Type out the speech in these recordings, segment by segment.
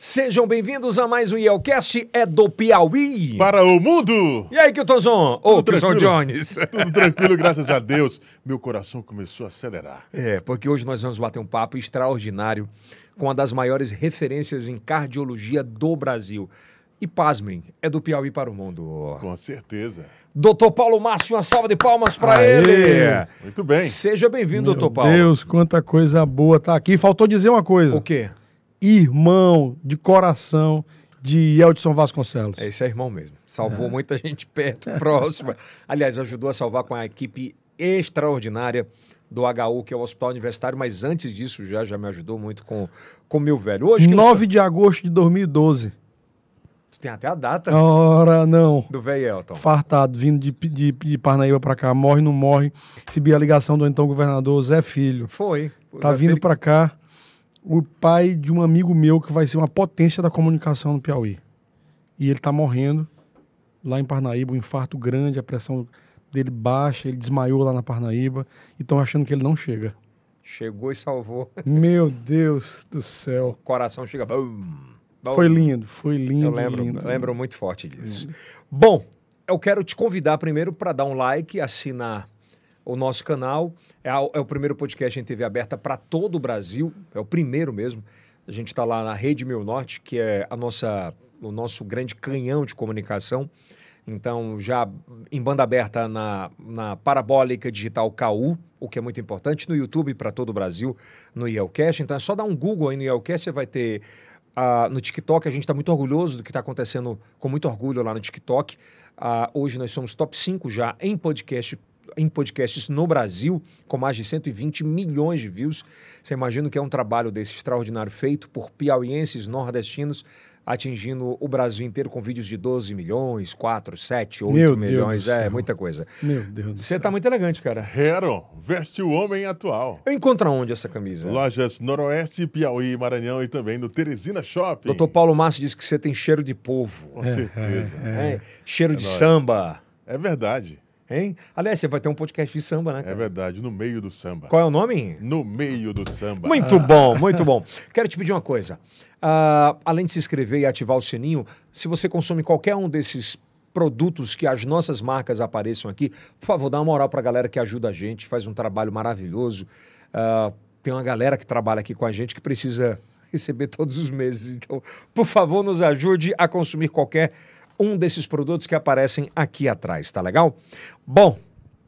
Sejam bem-vindos a mais um Yelcast, é do Piauí. Para o mundo! E aí, Kiltonzon? Ô, Kilton? Jones. Tudo tranquilo, graças a Deus. Meu coração começou a acelerar. É, porque hoje nós vamos bater um papo extraordinário com uma das maiores referências em cardiologia do Brasil. E pasmem, é do Piauí para o mundo. Com certeza. Doutor Paulo Márcio, uma salva de palmas para ele. Muito bem. Seja bem-vindo, Meu doutor Paulo. Deus, quanta coisa boa tá aqui. Faltou dizer uma coisa. O quê? Irmão de coração de Eldson Vasconcelos. É, esse é irmão mesmo. Salvou muita gente perto, próxima. Aliás, ajudou a salvar com a equipe extraordinária do HU, que é o Hospital Universitário, mas antes disso já, já me ajudou muito com o meu velho. Hoje que 9 de agosto de 2012. Tu tem até a data Ora, não. do velho Elton. Fartado, vindo de, de, de Parnaíba pra cá. Morre, não morre. Recebi a ligação do então governador Zé Filho. Foi. Tá vindo pra cá o pai de um amigo meu que vai ser uma potência da comunicação no Piauí. E ele tá morrendo lá em Parnaíba, um infarto grande, a pressão dele baixa, ele desmaiou lá na Parnaíba e estão achando que ele não chega. Chegou e salvou. Meu Deus do céu. O coração chega. Bum, bum. Foi lindo, foi lindo. Eu lembro, lindo. lembro muito forte disso. Bom, eu quero te convidar primeiro para dar um like, assinar o nosso canal. É, é o primeiro podcast em TV aberta para todo o Brasil. É o primeiro mesmo. A gente está lá na Rede Meu Norte, que é a nossa, o nosso grande canhão de comunicação. Então, já em banda aberta na, na Parabólica Digital KU, o que é muito importante, no YouTube para todo o Brasil, no Yelcast. Então, é só dar um Google aí no Yelcast, você vai ter ah, no TikTok. A gente está muito orgulhoso do que está acontecendo, com muito orgulho lá no TikTok. Ah, hoje nós somos top 5 já em podcast em podcasts no Brasil, com mais de 120 milhões de views. Você imagina que é um trabalho desse extraordinário feito por piauienses nordestinos, atingindo o Brasil inteiro com vídeos de 12 milhões, 4, 7, 8 Meu milhões. É, céu. muita coisa. Meu Deus do Você céu. está muito elegante, cara. Hero, veste o homem atual. Eu encontro onde essa camisa? Lojas Noroeste, Piauí, Maranhão e também no Teresina Shopping. Doutor Paulo Márcio disse que você tem cheiro de povo. Com certeza. É, cheiro de nóis. samba. É verdade. Hein? Aliás, você vai ter um podcast de samba, né? É cara? verdade. No meio do samba. Qual é o nome? No meio do samba. Muito bom, muito bom. Quero te pedir uma coisa. Ah, além de se inscrever e ativar o sininho, se você consome qualquer um desses produtos que as nossas marcas apareçam aqui, por favor, dá uma moral para a galera que ajuda a gente, faz um trabalho maravilhoso. Ah, tem uma galera que trabalha aqui com a gente que precisa receber todos os meses. Então, por favor, nos ajude a consumir qualquer um desses produtos que aparecem aqui atrás, tá legal? Bom,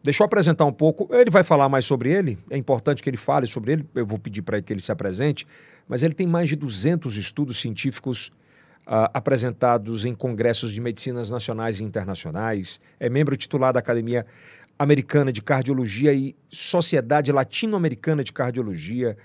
Deixa eu apresentar um pouco. Ele vai falar mais sobre ele. É importante que ele fale sobre ele. Eu vou pedir para que ele se apresente. Mas ele tem mais de 200 estudos científicos ah, apresentados em congressos de medicinas nacionais e internacionais. É membro titular da Academia Americana de Cardiologia e Sociedade Latino-Americana de Cardiologia.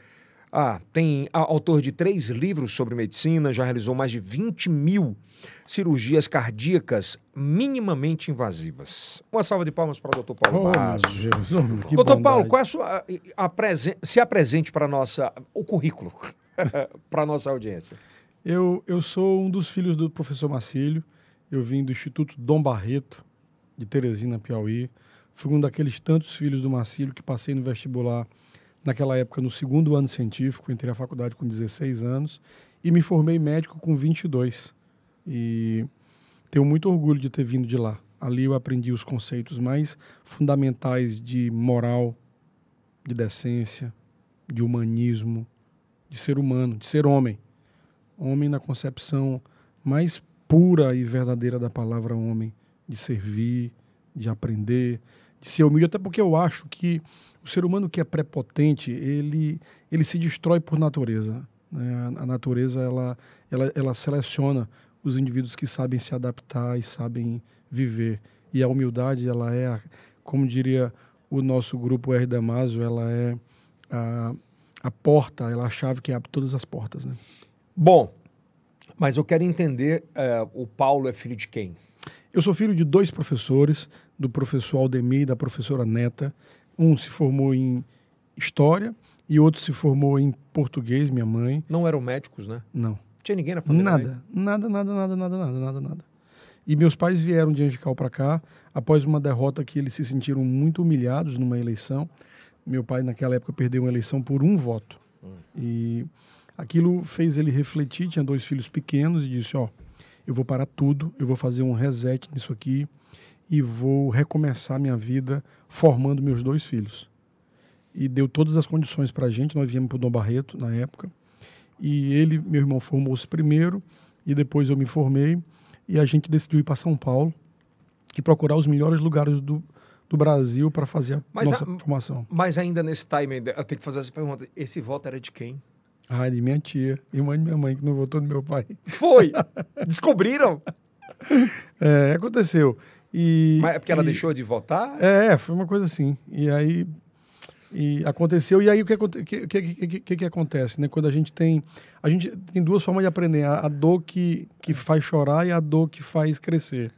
Ah, tem autor de três livros sobre medicina, já realizou mais de 20 mil cirurgias cardíacas minimamente invasivas. Uma salva de palmas para o doutor Paulo Oh, que Doutor Paulo, qual é a sua. a presen- se apresente para nossa. o currículo para a nossa audiência. Eu, eu sou um dos filhos do professor Marcílio. Eu vim do Instituto Dom Barreto, de Teresina, Piauí. Fui um daqueles tantos filhos do Marcílio que passei no vestibular naquela época, no segundo ano científico. Entrei na faculdade com 16 anos e me formei médico com 22. E tenho muito orgulho de ter vindo de lá. Ali eu aprendi os conceitos mais fundamentais de moral, de decência, de humanismo, de ser humano, de ser homem homem na concepção mais pura e verdadeira da palavra homem, de servir, de aprender, de ser humilde, até porque eu acho que o ser humano que é prepotente, ele, ele se destrói por natureza. né? A- natureza, ela, ela, ela seleciona os indivíduos que sabem se adaptar e sabem viver. E a humildade, ela é, como diria o nosso grupo R. Damaso, ela é a, a porta, ela é a chave que abre todas as portas, né? Bom, mas eu quero entender: eh, o Paulo é filho de quem? Eu sou filho de dois professores, do professor Aldemir e da professora Neta. Um se formou em História e outro se formou em Português, minha mãe. Não eram médicos, né? Não, Tinha ninguém na família. né? nada, nada, nada, nada, nada, nada, nada, nada. E meus pais vieram de Angical para cá após uma derrota que eles se sentiram muito humilhados numa eleição. Meu pai, naquela época, perdeu uma eleição por um voto. E Aquilo fez ele refletir, tinha dois filhos pequenos e disse, ó, eu vou parar tudo, eu vou fazer um reset nisso aqui e vou recomeçar minha vida formando meus dois filhos. E deu todas as condições para a gente, nós viemos para o Dom Barreto na época, e ele, meu irmão, formou-se primeiro, e depois eu me formei, e a gente decidiu ir para São Paulo e procurar os melhores lugares do, do Brasil para fazer a Mas nossa a- formação. Mas ainda nesse time, eu tenho que fazer essa pergunta. Esse voto era de quem? Ah, de minha tia, irmã de minha mãe, que não votou no meu pai. Foi! Descobriram? É, aconteceu. E, Mas é porque ela e- deixou de votar? É, foi uma coisa assim. E aí e aconteceu. E aí o que, que, que, que, que, acontece, né? Quando a gente tem a gente tem duas formas de aprender: a, a dor que, que faz chorar e a dor que faz crescer.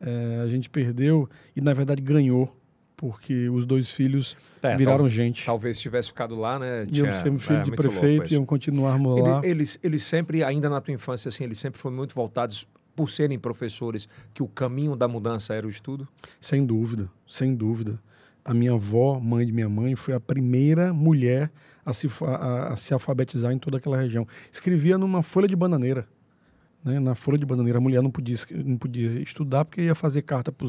É, a gente perdeu e na verdade ganhou porque os dois filhos É, viraram tal- gente. Talvez tivesse ficado lá, né? Iam ser um filho é, de louco prefeito, iam continuarmos Ele- lá. eles, eles sempre, ainda na tua infância, assim, eles sempre foram muito voltados, por serem professores, que o caminho da mudança era o estudo? Sem dúvida, sem dúvida. A minha avó, mãe de minha mãe, foi a primeira mulher a se, a, a se alfabetizar em toda aquela região. Escrevia numa folha de bananeira. Né? Na folha de bananeira, a mulher não podia, não podia estudar porque ia fazer carta para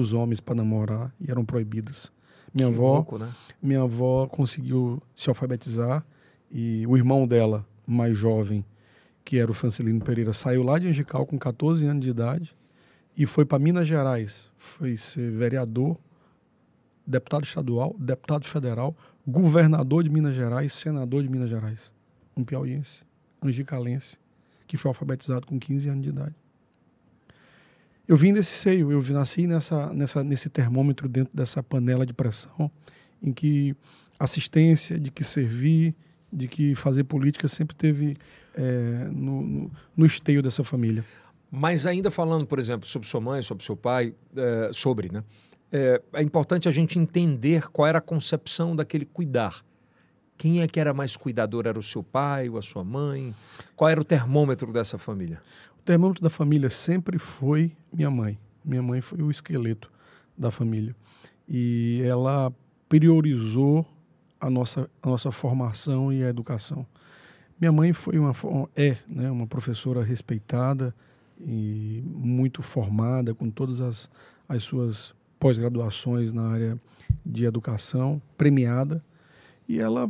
os homens para namorar e eram proibidas. Minha Que avó, louco, né? minha avó conseguiu se alfabetizar e o irmão dela, mais jovem, que era o Francelino Pereira, saiu lá de Angical com 14 anos de idade e foi para Minas Gerais. Foi ser vereador, deputado estadual, deputado federal, governador de Minas Gerais, senador de Minas Gerais. Um piauiense, angicalense, que foi alfabetizado com 15 anos de idade. Eu vim desse seio, eu nasci nessa, nessa, nesse termômetro dentro dessa panela de pressão, em que assistência, de que servir, de que fazer política sempre teve é, no, no, no esteio dessa família. Mas ainda falando, por exemplo, sobre sua mãe, sobre seu pai, é, sobre, né? É, é importante a gente entender qual era a concepção daquele cuidar. Quem é que era mais cuidador? Era o seu pai ou a sua mãe? Qual era o termômetro dessa família? O termômetro da família sempre foi minha mãe. Minha mãe foi o esqueleto da família. E ela priorizou a nossa, a nossa formação e a educação. Minha mãe foi uma é né, uma professora respeitada e muito formada com todas as, as suas pós-graduações na área de educação, premiada. E ela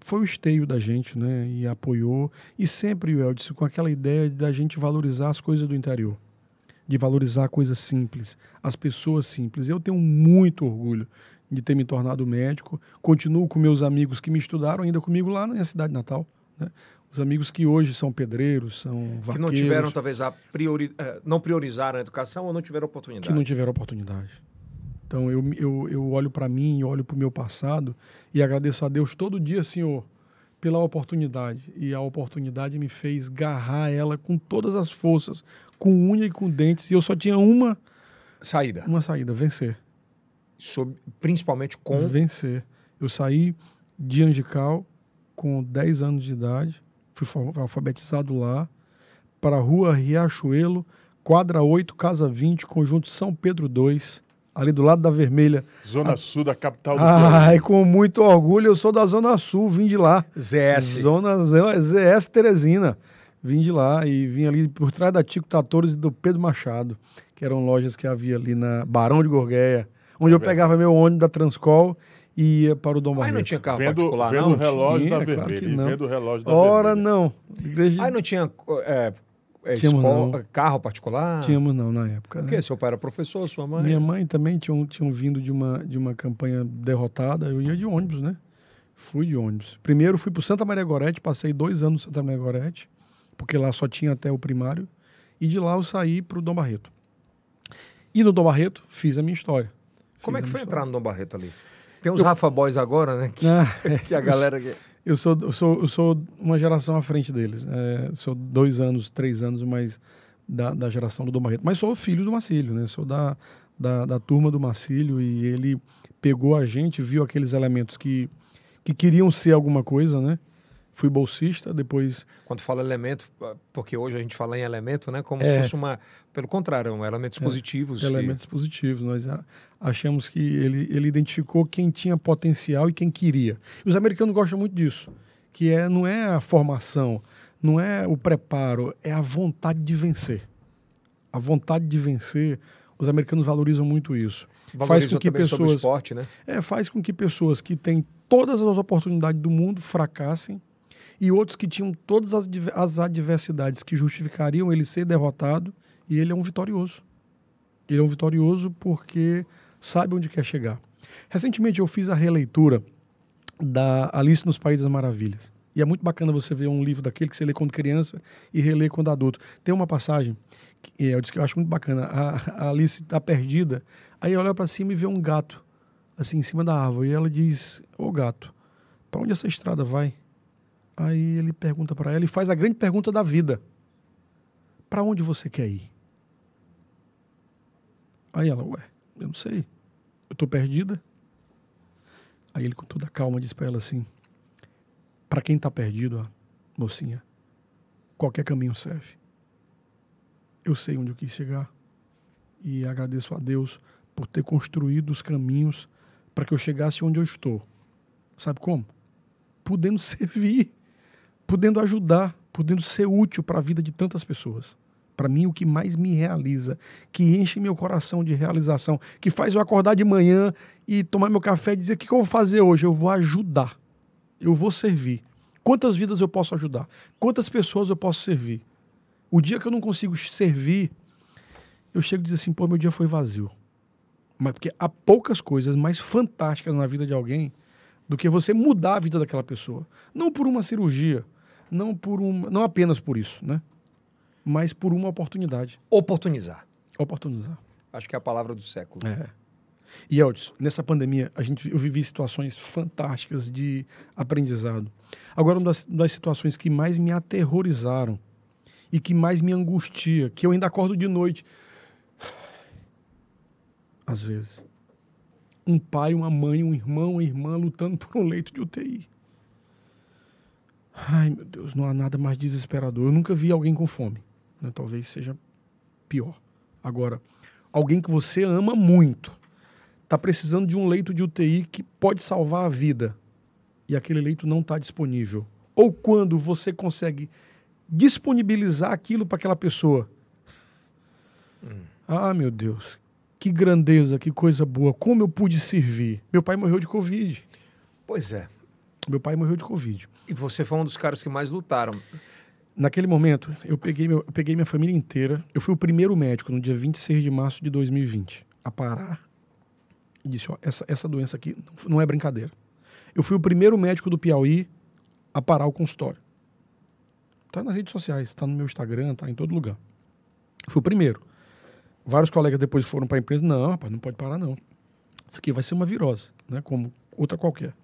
foi o esteio da gente, né? E apoiou. E sempre, o Eldson, com aquela ideia da gente valorizar as coisas do interior. De valorizar coisas simples, as pessoas simples. Eu tenho muito orgulho de ter me tornado médico. Continuo com meus amigos que me estudaram ainda comigo lá na minha cidade natal. Né? Os amigos que hoje são pedreiros, são Que vaqueiros. não tiveram, talvez, a priori... eh, não priorizaram a educação ou não tiveram oportunidade? que não tiveram oportunidade. Então eu, eu, eu olho para mim, olho para o meu passado e agradeço a Deus todo dia, Senhor, pela oportunidade. E a oportunidade me fez garrar ela com todas as forças, com unha e com dentes. E eu só tinha uma, Saída. uma saída: vencer. Sob- principalmente com... Vencer. Eu saí de Angical com 10 anos de idade, fui fa- alfabetizado lá, para a rua Riachuelo, quadra 8, casa 20, conjunto São Pedro 2, ali do lado da Vermelha. Zona Sul da capital do. Ai, com muito orgulho, eu sou da Zona Sul, vim de lá. ZS. Zona ZS Teresina. Vim de lá e vim ali por trás da Tico Tatores e do Pedro Machado, que eram lojas que havia ali na Barão de Gorgueia, onde eu verdade. pegava meu ônibus da Transcol e ia para o Dom Aí Barreto. não tinha carro Vendo, particular, vendo não? o relógio Tinha, da claro vermelha. que e não. vendo o relógio da Ora, vermelha. não. Igreja Aí não tinha é, é, escola- não. carro particular? tínhamos não na época. Por né? quê? Seu pai era professor, sua mãe? Minha mãe também tinham, tinham vindo de uma, de uma campanha derrotada. Eu ia de ônibus, né? Fui de ônibus. Primeiro fui para Santa Maria Gorete, passei dois anos no Santa Maria Gorete, porque lá só tinha até o primário. E de lá eu saí para o Dom Barreto. E no Dom Barreto fiz a minha história. Como é que foi entrar no Dom Barreto ali? Tem uns Rafa Boys agora, né? Que, Ah, é. que a galera... que- Eu sou, eu sou, eu sou uma geração à frente deles. É, sou dois anos, três anos mais da, da geração do Dom Barreto. Mas sou filho do Marcílio, né? Sou da, da, da turma do Marcílio e ele pegou a gente, viu aqueles elementos que, que queriam ser alguma coisa, né? Fui bolsista, depois Quando fala elemento, porque hoje a gente fala em elemento, né? Como É. se fosse uma... Pelo contrário, um elementos positivos. que- elementos positivos. Nós achamos que ele, ele identificou quem tinha potencial e quem queria. E os americanos gostam muito disso. que é, não é a formação, não é o preparo, é a vontade de vencer. A vontade de vencer, os americanos valorizam muito isso. faz com que pessoas esporte, né? É, faz com que pessoas que têm todas as oportunidades do mundo fracassem e outros que tinham todas as, as adversidades que justificariam ele ser derrotado e ele é um vitorioso. Ele é um vitorioso porque sabe onde quer chegar. Recentemente eu fiz a releitura da Alice nos Países das Maravilhas. E é muito bacana você ver um livro daquele que você lê quando criança e relê quando adulto. Tem uma passagem que eu, disse que eu acho muito bacana. A, a Alice está perdida, aí olha para cima e vê um gato assim em cima da árvore e ela diz: "Ô gato, para onde essa estrada vai?" Aí ele pergunta para ela e faz a grande pergunta da vida: Para onde você quer ir? Aí ela, ué, eu não sei. Eu tô perdida. Aí ele, com toda a calma, diz para ela assim: Para quem tá perdido, ó, mocinha, qualquer caminho serve. Eu sei onde eu quis chegar e agradeço a Deus por ter construído os caminhos para que eu chegasse onde eu estou. Sabe como? Podendo servir podendo ajudar, podendo ser útil para a vida de tantas pessoas. Para mim, o que mais me realiza, que enche meu coração de realização, que faz eu acordar de manhã e tomar meu café e dizer: o que, que eu vou fazer hoje? Eu vou ajudar, eu vou servir. Quantas vidas eu posso ajudar? Quantas pessoas eu posso servir? O dia que eu não consigo servir, eu chego e digo assim: pô, meu dia foi vazio. Mas porque há poucas coisas mais fantásticas na vida de alguém do que você mudar a vida daquela pessoa. Não por uma cirurgia, não por um, não apenas por isso, né? Mas por uma oportunidade. Oportunizar. Oportunizar. Acho que é a palavra do século. É. E Eldes, nessa pandemia, a gente, eu vivi situações fantásticas de aprendizado. Agora, uma das, uma das situações que mais me aterrorizaram e que mais me angustia, que eu ainda acordo de noite, às vezes, um pai, uma mãe, um irmão, uma irmã lutando por um leito de UTI. Ai, meu Deus, não há nada mais desesperador. Eu nunca vi alguém com fome. Né? Talvez seja pior. Agora, alguém que você ama muito está precisando de um leito de UTI que pode salvar a vida e aquele leito não está disponível. Ou quando você consegue disponibilizar aquilo para aquela pessoa. Hum. Ah, meu Deus, que grandeza, que coisa boa. Como eu pude servir? Meu pai morreu de Covid. Pois é. Meu pai morreu de Covid. E você foi um dos caras que mais lutaram. Naquele momento, eu peguei, meu, eu peguei minha família inteira. Eu fui o primeiro médico no dia 26 de março de 2020 a parar e disse: Ó, essa, essa doença aqui não é brincadeira. Eu fui o primeiro médico do Piauí a parar o consultório. Tá nas redes sociais, tá no meu Instagram, tá em todo lugar. Eu fui o primeiro. Vários colegas depois foram para a empresa: não, rapaz, não pode parar não. Isso aqui vai ser uma virose, né? Como outra qualquer.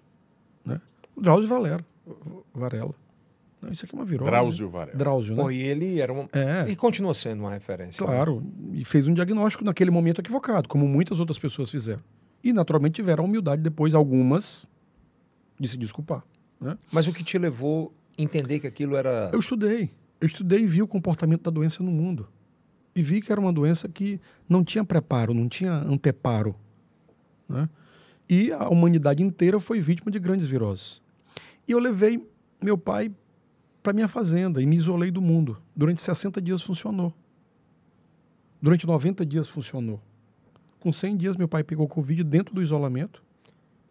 Né? Drauzio Valera, Varela. Não, isso aqui é uma virose. Drauzio Varela. Drauzio, né? Pô, e ele era um... É. E continua sendo uma referência. Né? Claro. Né? E fez um diagnóstico naquele momento equivocado, como muitas outras pessoas fizeram. E, naturalmente, tiveram a humildade depois, algumas, de se desculpar. Né? Mas o que te levou a entender que aquilo era... Eu estudei. Eu estudei e vi o comportamento da doença no mundo. E vi que era uma doença que não tinha preparo, não tinha anteparo. Né? E a humanidade inteira foi vítima de grandes viroses. E eu levei meu pai para minha fazenda e me isolei do mundo. Durante 60 dias funcionou. Durante 90 dias funcionou. Com 100 dias, meu pai pegou Covid dentro do isolamento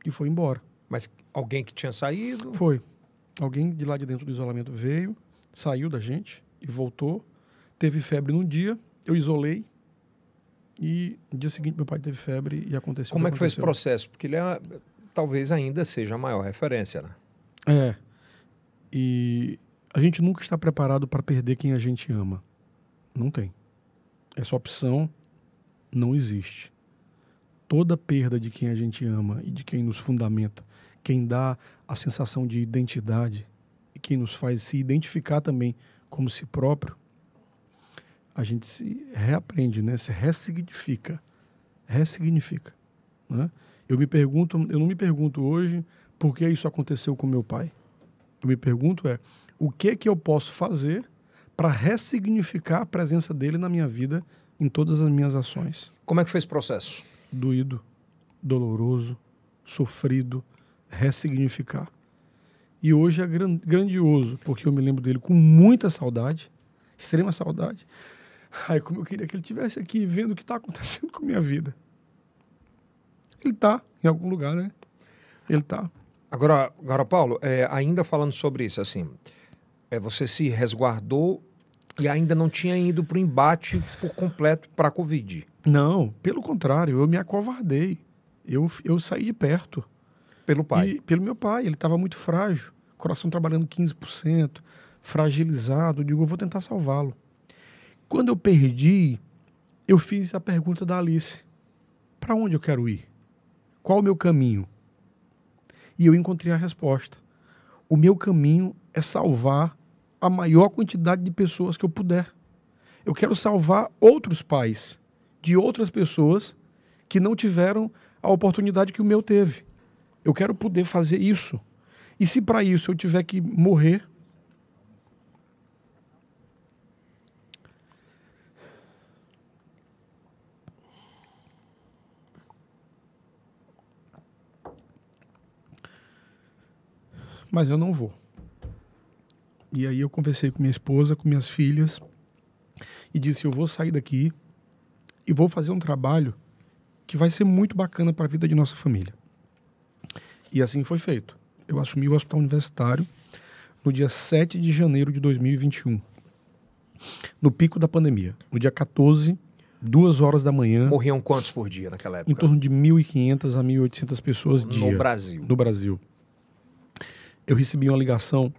e foi embora. Mas alguém que tinha saído? Foi. Alguém de lá de dentro do isolamento veio, saiu da gente e voltou. Teve febre num dia, eu isolei. E no dia seguinte, meu pai teve febre e aconteceu. Como é que foi esse processo? Porque ele é, talvez ainda seja a maior referência, né? É. E a gente nunca está preparado para perder quem a gente ama. Não tem. Essa opção não existe. Toda perda de quem a gente ama e de quem nos fundamenta, quem dá a sensação de identidade e quem nos faz se identificar também como si próprio, a gente se reaprende, né? Se ressignifica. Ressignifica. Né? Eu me pergunto, eu não me pergunto hoje por que isso aconteceu com meu pai. Eu me pergunto é o que que eu posso fazer para ressignificar a presença dele na minha vida em todas as minhas ações. Como é que foi esse processo? Doído, doloroso, sofrido, ressignificar. E hoje é gran grandioso, porque eu me lembro dele com muita saudade, extrema saudade. Ai, como eu queria que ele tivesse aqui vendo o que está acontecendo com a minha vida. Ele está em algum lugar, né? Ele está. Agora, agora Paulo, é, ainda falando sobre isso, assim, é, você se resguardou e ainda não tinha ido para o embate por completo para a Covid. Não, pelo contrário, eu me acovardei. Eu, eu saí de perto. Pelo pai? E, pelo meu pai. Ele estava muito frágil, coração trabalhando 15%, fragilizado. Eu digo, eu vou tentar salvá-lo. Quando eu perdi, eu fiz a pergunta da Alice: para onde eu quero ir? Qual o meu caminho? E eu encontrei a resposta. O meu caminho é salvar a maior quantidade de pessoas que eu puder. Eu quero salvar outros pais de outras pessoas que não tiveram a oportunidade que o meu teve. Eu quero poder fazer isso. E se para isso eu tiver que morrer, mas eu não vou. E aí eu conversei com minha esposa, com minhas filhas, e disse: eu vou sair daqui e vou fazer um trabalho que vai ser muito bacana para a vida de nossa família. E assim foi feito. Eu assumi o hospital universitário no dia 7 de janeiro de 2021, no pico da pandemia. No dia 14, duas horas da manhã. Morriam quantos por dia naquela época? Em torno de 1.500 a 1.800 pessoas dia. No Brasil. No Brasil eu recebi uma ligação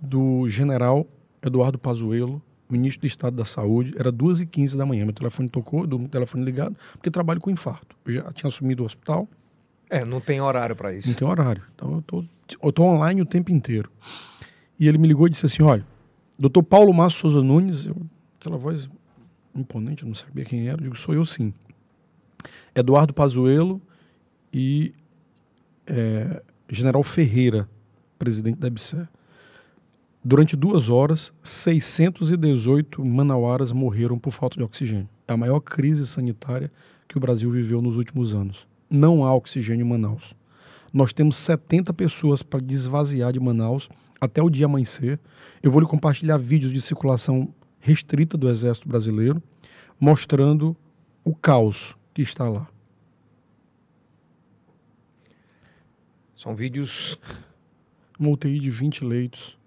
do general Eduardo Pazuello, ministro do Estado da Saúde, era 2h15 da manhã. Meu telefone tocou, do telefone ligado, porque trabalho com infarto. Eu já tinha assumido o hospital. É, não tem horário para isso. Não tem horário. Então eu tô, eu tô online o tempo inteiro. E ele me ligou e disse assim: olha, doutor Paulo Márcio Souza Nunes, eu, aquela voz imponente, eu não sabia quem era, eu digo: sou eu sim. Eduardo Pazuello e é, General Ferreira, presidente da EBSER. Durante duas horas, 618 manauaras morreram por falta de oxigênio. É a maior crise sanitária que o Brasil viveu nos últimos anos. Não há oxigênio em Manaus. Nós temos 70 pessoas para desvaziar de Manaus até o dia amanhecer. Eu vou lhe compartilhar vídeos de circulação restrita do Exército Brasileiro, mostrando o caos que está lá. São vídeos uma UTI de 20 leitos,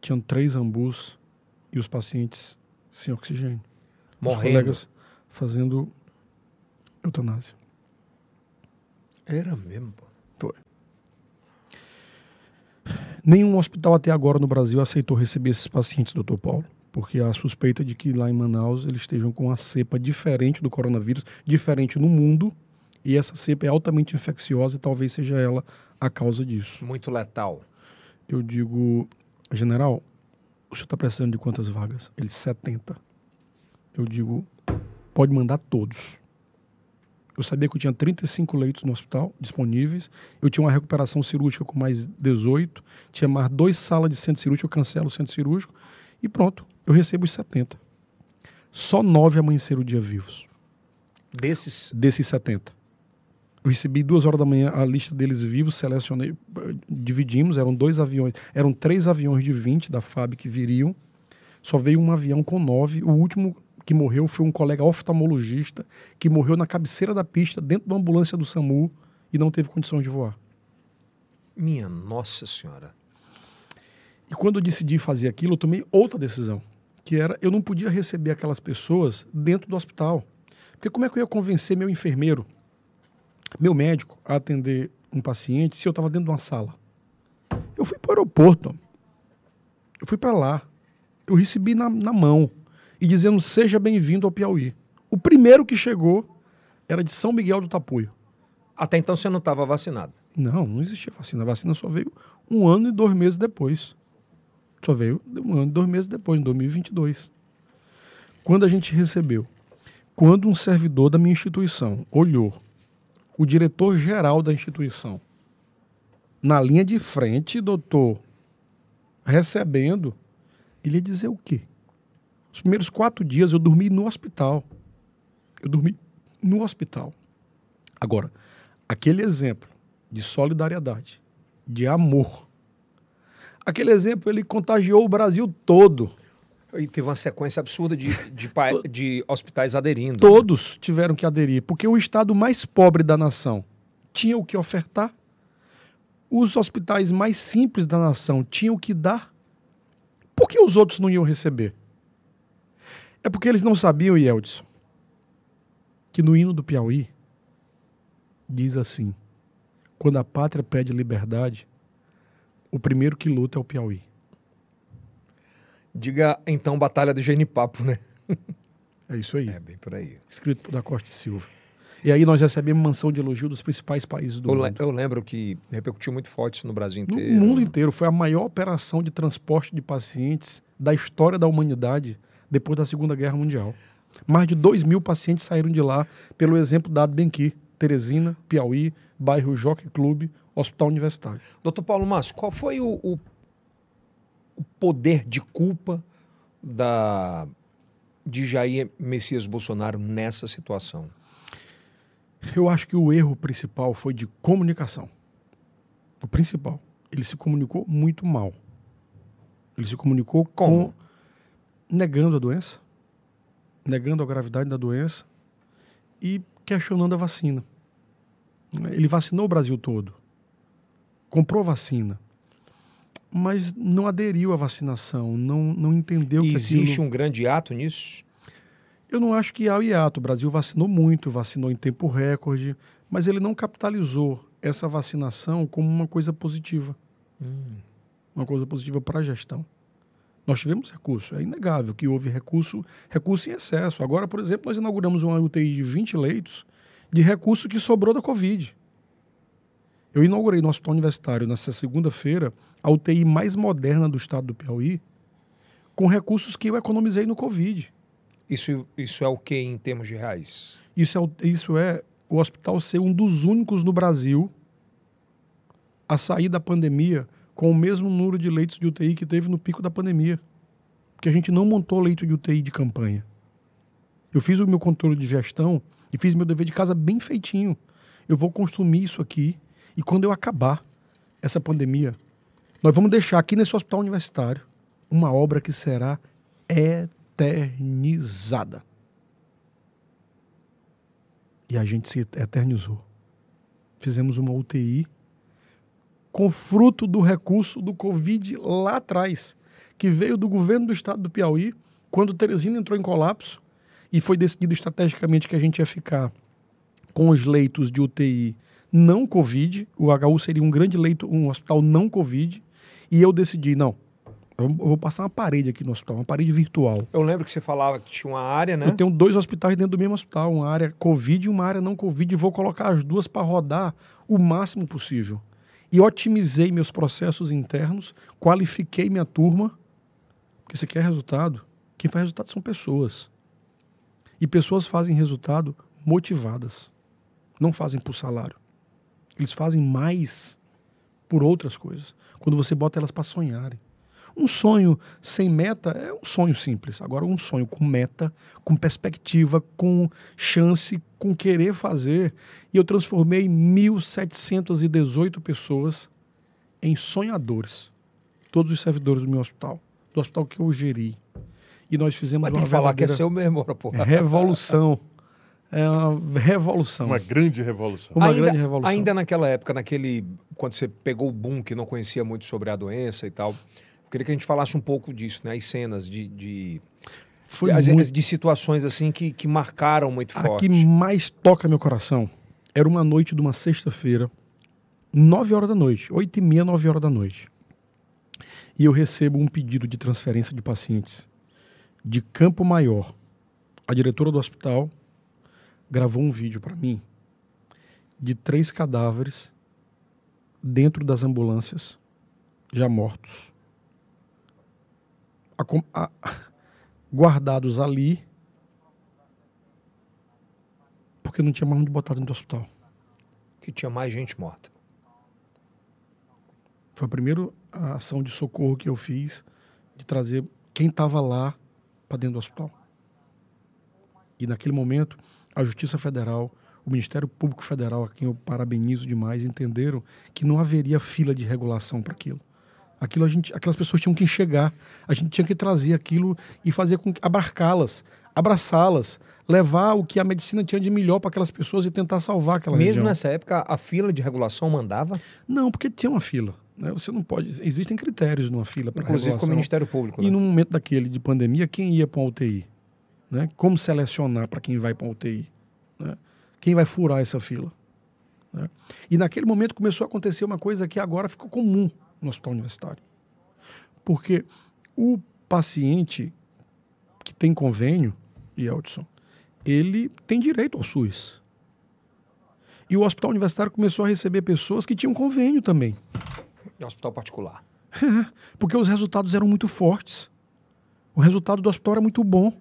tinham três ambus e os pacientes sem oxigênio. Morrendo. Os colegas fazendo eutanásia. Era mesmo, pô. Foi. Nenhum hospital até agora no Brasil aceitou receber esses pacientes, doutor Paulo, porque há suspeita de que lá em Manaus eles estejam com uma cepa diferente do coronavírus, diferente no mundo, e essa cepa é altamente infecciosa e talvez seja ela a causa disso. Muito letal. Eu digo, general, o senhor está precisando de quantas vagas? Ele, 70. Eu digo, pode mandar todos. Eu sabia que eu tinha 35 leitos no hospital disponíveis. Eu tinha uma recuperação cirúrgica com mais 18. Tinha mais dois salas de centro cirúrgico. Eu cancelo o centro cirúrgico. E pronto, eu recebo os 70. Só nove amanheceram o dia vivos. Desses? Desses 70. Eu recebi duas horas da manhã a lista deles vivos, selecionei, dividimos, eram dois aviões, eram três aviões de 20 da FAB que viriam, só veio um avião com nove. O último que morreu foi um colega oftalmologista que morreu na cabeceira da pista, dentro da ambulância do SAMU, e não teve condição de voar. Minha Nossa Senhora. E quando eu decidi fazer aquilo, eu tomei outra decisão, que era eu não podia receber aquelas pessoas dentro do hospital. Porque como é que eu ia convencer meu enfermeiro meu médico a atender um paciente se eu estava dentro de uma sala. Eu fui para o aeroporto. Eu fui para lá. Eu recebi na, na mão e dizendo seja bem-vindo ao Piauí. O primeiro que chegou era de São Miguel do Tapuio. Até então você não estava vacinado? Não, não existia vacina. A vacina só veio um ano e dois meses depois. Só veio um ano e dois meses depois, em 2022. Quando a gente recebeu, quando um servidor da minha instituição olhou o diretor-geral da instituição. Na linha de frente, doutor, recebendo, ele ia dizer o quê? Os primeiros quatro dias eu dormi no hospital. Eu dormi no hospital. Agora, aquele exemplo de solidariedade, de amor, Aquele exemplo, ele contagiou o Brasil todo. E teve uma sequência absurda de, de, pa- de hospitais aderindo. Todos tiveram que aderir, porque o estado mais pobre da nação tinha o que ofertar, os hospitais mais simples da nação tinham o que dar. Por que os outros não iam receber? É porque eles não sabiam, Yeldson, que no hino do Piauí diz assim: quando a pátria pede liberdade, o primeiro que luta é o Piauí. Diga então Batalha do Genipapo, né? É isso aí. É bem por aí. Escrito por Da Costa e Silva. E aí nós recebemos mansão de elogio dos principais países do Eu, mundo. eu lembro que repercutiu muito forte isso no Brasil No inteiro. mundo inteiro. Foi a maior operação de transporte de pacientes da história da humanidade depois da Segunda Guerra Mundial. Mais de 2 mil pacientes saíram de lá pelo exemplo dado bem aqui. Teresina, Piauí, bairro Jockey Clube, Hospital Universitário. Doutor Paulo Márcio, qual foi o, o- o poder de culpa da, de Jair Messias Bolsonaro nessa situação? Eu acho que o erro principal foi de comunicação. O principal. Ele se comunicou muito mal. Ele se comunicou Como? com negando a doença, negando a gravidade da doença e questionando a vacina. Ele vacinou o Brasil todo. Comprou vacina. Mas não aderiu à vacinação, não, não entendeu que Existe aquilo... um grande ato nisso? Eu não acho que há o hiato. O Brasil vacinou muito, vacinou em tempo recorde, mas ele não capitalizou essa vacinação como uma coisa positiva. Uma coisa positiva para a gestão. Nós tivemos recurso, é inegável que houve recurso, recurso em excesso. Agora, por exemplo, nós inauguramos uma UTI de 20 leitos de recurso que sobrou da Covid. Eu inaugurei no Hospital Universitário, nessa segunda-feira, a UTI mais moderna do estado do Piauí, com recursos que eu economizei no Covid. Isso, isso é o que em termos de reais? Isso é, isso é o hospital ser um dos únicos no Brasil a sair da pandemia com o mesmo número de leitos de UTI que teve no pico da pandemia. Porque a gente não montou leito de UTI de campanha. Eu fiz o meu controle de gestão e fiz meu dever de casa bem feitinho. Eu vou consumir isso aqui e quando eu acabar essa pandemia, nós vamos deixar aqui nesse hospital universitário uma obra que será eternizada. E a gente se eternizou. Fizemos uma UTI com fruto do recurso do Covid lá atrás, que veio do governo do estado do Piauí, quando Teresina entrou em colapso e foi decidido estrategicamente que a gente ia ficar com os leitos de UTI não Covid, o HU seria um grande leito, um hospital não Covid, e eu decidi, não, eu vou passar uma parede aqui no hospital, uma parede virtual. Eu lembro que você falava que tinha uma área, né? Eu tenho dois hospitais dentro do mesmo hospital, uma área Covid e uma área não Covid, e vou colocar as duas para rodar o máximo possível. E otimizei meus processos internos, qualifiquei minha turma, porque você quer resultado. Quem faz resultado são pessoas. E pessoas fazem resultado motivadas. Não fazem por salário. Eles fazem mais por outras coisas. Quando você bota elas para sonharem. Um sonho sem meta é um sonho simples. Agora, um sonho com meta, com perspectiva, com chance, com querer fazer. E eu transformei 1.718 pessoas em sonhadores. Todos os servidores do meu hospital, do hospital que eu geri. E nós fizemos Mas tem uma que falar que é seu mesmo, porra. revolução. É uma revolução. Uma grande revolução. Uma ainda, grande revolução. Ainda naquela época, naquele. Quando você pegou o boom que não conhecia muito sobre a doença e tal, eu queria que a gente falasse um pouco disso, né? As cenas de. de Foi às muito de situações assim que, que marcaram muito A forte. que mais toca meu coração era uma noite de uma sexta-feira, nove horas da noite, oito e meia, nove horas da noite. E eu recebo um pedido de transferência de pacientes de Campo Maior. A diretora do hospital gravou um vídeo para mim de três cadáveres dentro das ambulâncias, já mortos. Acom- a- guardados ali porque não tinha mais onde botar dentro do hospital. Que tinha mais gente morta. Foi a primeira ação de socorro que eu fiz de trazer quem estava lá para dentro do hospital. E naquele momento, a Justiça Federal, o Ministério Público Federal, a quem eu parabenizo demais, entenderam que não haveria fila de regulação para aquilo. Aquilo a gente, aquelas pessoas tinham que enxergar. A gente tinha que trazer aquilo e fazer com que abarcá-las, abraçá-las, levar o que a medicina tinha de melhor para aquelas pessoas e tentar salvar aquela Mesmo região. nessa época, a fila de regulação mandava, Não, porque tinha uma fila. Né? Você não pode. Existem critérios numa fila para inclusive com o Ministério Público. E né? no momento daquele de pandemia, quem ia para uma UTI? Né? Como selecionar para quem vai para uma UTI? Né? Quem vai furar essa fila? né? E naquele momento começou a acontecer uma coisa que agora ficou comum no hospital universitário. Porque o paciente que tem convênio, Yeldson, ele tem direito ao SUS. E o hospital universitário começou a receber pessoas que tinham convênio também. Em hospital particular. Porque os resultados eram muito fortes. O resultado do hospital era muito bom.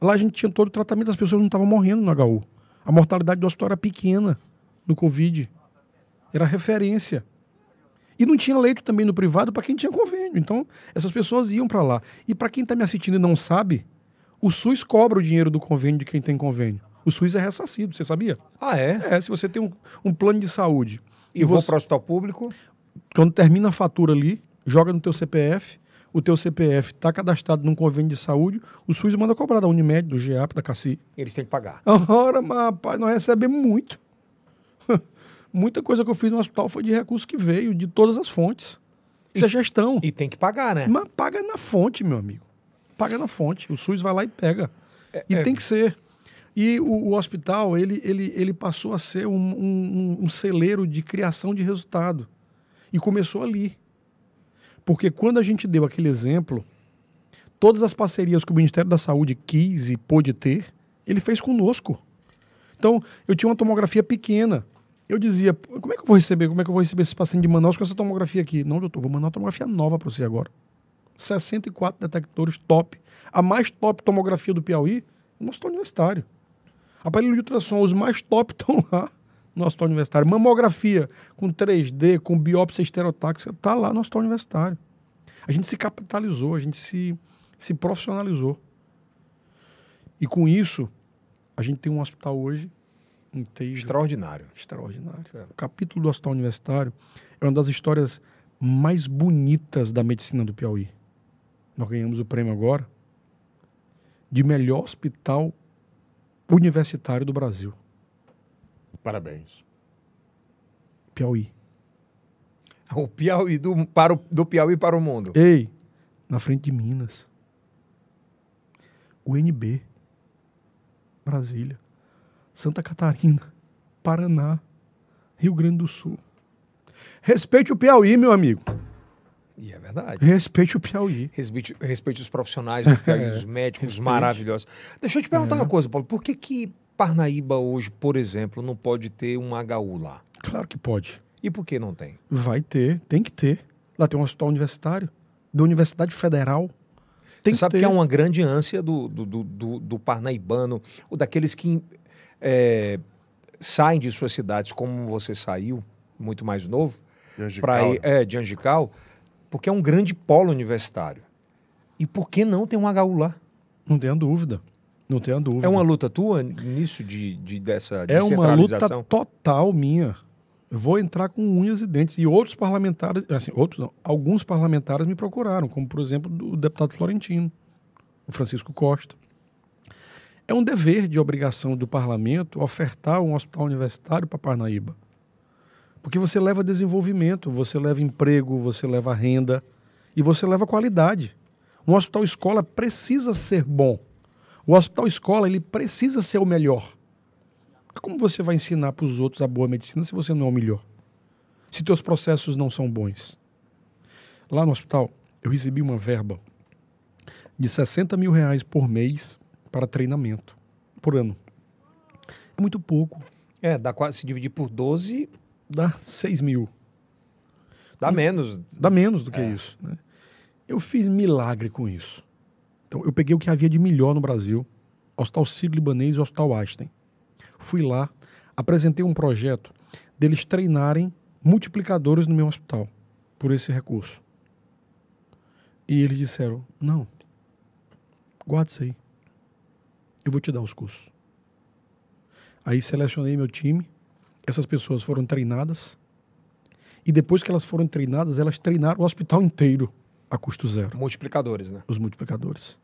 Lá a gente tinha todo o tratamento, as pessoas não estavam morrendo no HU. A mortalidade do hospital era pequena no Covid. Era referência. E não tinha leito também no privado para quem tinha convênio. Então, essas pessoas iam para lá. E para quem está me assistindo e não sabe, o SUS cobra o dinheiro do convênio de quem tem convênio. O SUS é ressarcido, você sabia? Ah, é? É, se você tem um, um plano de saúde E vou você- para o hospital público, quando termina a fatura ali, joga no teu CPF, o teu CPF está cadastrado num convênio de saúde, o SUS manda cobrar da Unimed, do GEAP, da CACI. eles têm que pagar. Ora, mas rapaz, nós recebemos muito. Muita coisa que eu fiz no hospital foi de recurso que veio, de todas as fontes. Isso é gestão. E tem que pagar, né? Mas paga na fonte, meu amigo. Paga na fonte. O SUS vai lá e pega. e é- tem que ser. E o, o hospital, ele, ele, ele passou a ser um, um- um celeiro de criação de resultado. E começou ali. Porque quando a gente deu aquele exemplo, todas as parcerias que o Ministério da Saúde quis e pôde ter, ele fez conosco. Então, eu tinha uma tomografia pequena. Eu dizia, "Pô, como é que eu vou receber? Como é que eu vou receber esse paciente de Manaus com essa tomografia aqui? Não, doutor, vou mandar uma tomografia nova para você agora. 64 detectores top. A mais top tomografia do Piauí no hospital universitário. Aparelho de ultrassom, os mais top estão lá no hospital universitário. Mamografia com 3D, com biópsia estereotáxica, está lá no hospital universitário. A gente se capitalizou, a gente se, se profissionalizou. E com isso, a gente tem um hospital hoje inteiro Extraordinário. extraordinário. É. O capítulo do hospital universitário é uma das histórias mais bonitas da medicina do Piauí. Nós ganhamos o prêmio agora de melhor hospital universitário do Brasil. Parabéns. Piauí. O Piauí do, para o, do Piauí para o mundo. Ei, na frente de Minas. UNB. Brasília. Santa Catarina. Paraná. Rio Grande do Sul. Respeite o Piauí, meu amigo. E é verdade. Respeite o Piauí. Respeite, respeite os profissionais do Piauí, os médicos Respeite. maravilhosos. Deixa eu te perguntar uma coisa, Paulo. Por que, que Parnaíba hoje, por exemplo, não pode ter um HU lá? Claro que pode. E por que não tem? Vai ter, tem que ter. Lá tem um hospital universitário, da Universidade Federal. Tem Você sabe ter. que é uma grande ânsia do, do, do, do- do parnaibano, ou daqueles que é, saem de suas cidades, como você saiu, muito mais novo, De Angical, para ir, é, de Angical, porque é um grande polo universitário. E por que não tem um HU lá? Não tenha dúvida. Não tenha dúvida. É uma luta tua nisso de, de dessa É uma luta total minha. Eu vou entrar com unhas e dentes. E outros parlamentares, assim, outros não, alguns parlamentares me procuraram, como por exemplo o deputado Florentino, o Francisco Costa. É um dever de obrigação do parlamento ofertar um hospital universitário para Parnaíba. Porque você leva desenvolvimento, você leva emprego, você leva renda e você leva qualidade. Um hospital escola precisa ser bom. O hospital escola ele precisa ser o melhor. Como você vai ensinar para os outros a boa medicina se você não é o melhor? Se teus processos não são bons? Lá no hospital, eu recebi uma verba de 60 mil reais por mês para treinamento, por ano. É muito pouco. É, dá quase, se dividir por 12, Dá 6 mil. dá menos. Dá menos do que É. isso. Né? Eu fiz milagre com isso. Então, eu peguei o que havia de melhor no Brasil, Hospital Sírio-Libanês e Hospital Einstein. Fui lá, apresentei um projeto deles treinarem multiplicadores no meu hospital por esse recurso. E eles disseram: não, guarda isso aí. Eu vou te dar os cursos. Aí selecionei meu time, essas pessoas foram treinadas E depois que elas foram treinadas, elas treinaram o hospital inteiro a custo zero, Multiplicadores, né? os multiplicadores.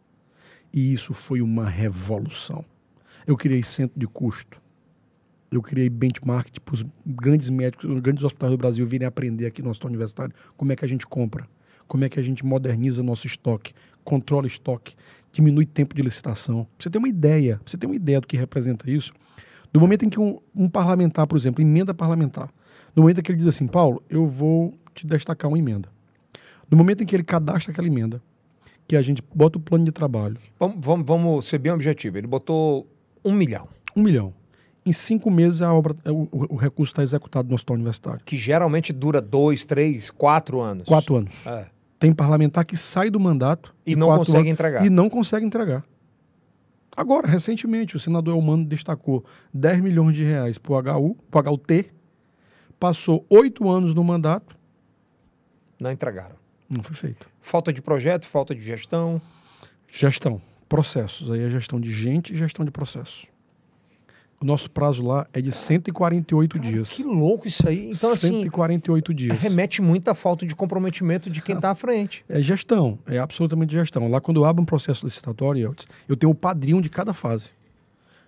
E isso foi uma revolução. Eu criei centro de custo. Eu criei benchmark para os grandes médicos, os grandes hospitais do Brasil virem aprender aqui no hospital universitário como é que a gente compra, como é que a gente moderniza nosso estoque, controla estoque, diminui tempo de licitação. Pra você ter uma ideia, você ter uma ideia do que representa isso, do momento em que um, um parlamentar, por exemplo, emenda parlamentar, no momento em que ele diz assim, Paulo, eu vou te destacar uma emenda. No momento em que ele cadastra aquela emenda, que a gente bota o plano de trabalho, Vamos, vamos, vamos ser bem objetivo. Ele botou um milhão, um milhão. Em cinco meses a obra, o, o- recurso está executado no hospital universitário. que geralmente dura dois, três, quatro anos. Quatro anos. É. Tem parlamentar que sai do mandato E não consegue anos entregar. E não consegue entregar. Agora, recentemente, o senador Elmano destacou 10 milhões de reais para o HU, para o HUT, passou oito anos no mandato, Não entregaram. Não foi feito. Falta de projeto, falta de gestão. Gestão, processos. Aí é gestão de gente e gestão de processos. O nosso prazo lá é de 148 dias. Que louco isso aí. Então, assim, 148 dias. remete muito à falta de comprometimento de quem está à frente. É gestão, é absolutamente gestão. Lá, quando eu abro um processo licitatório, eu tenho o padrinho de cada fase.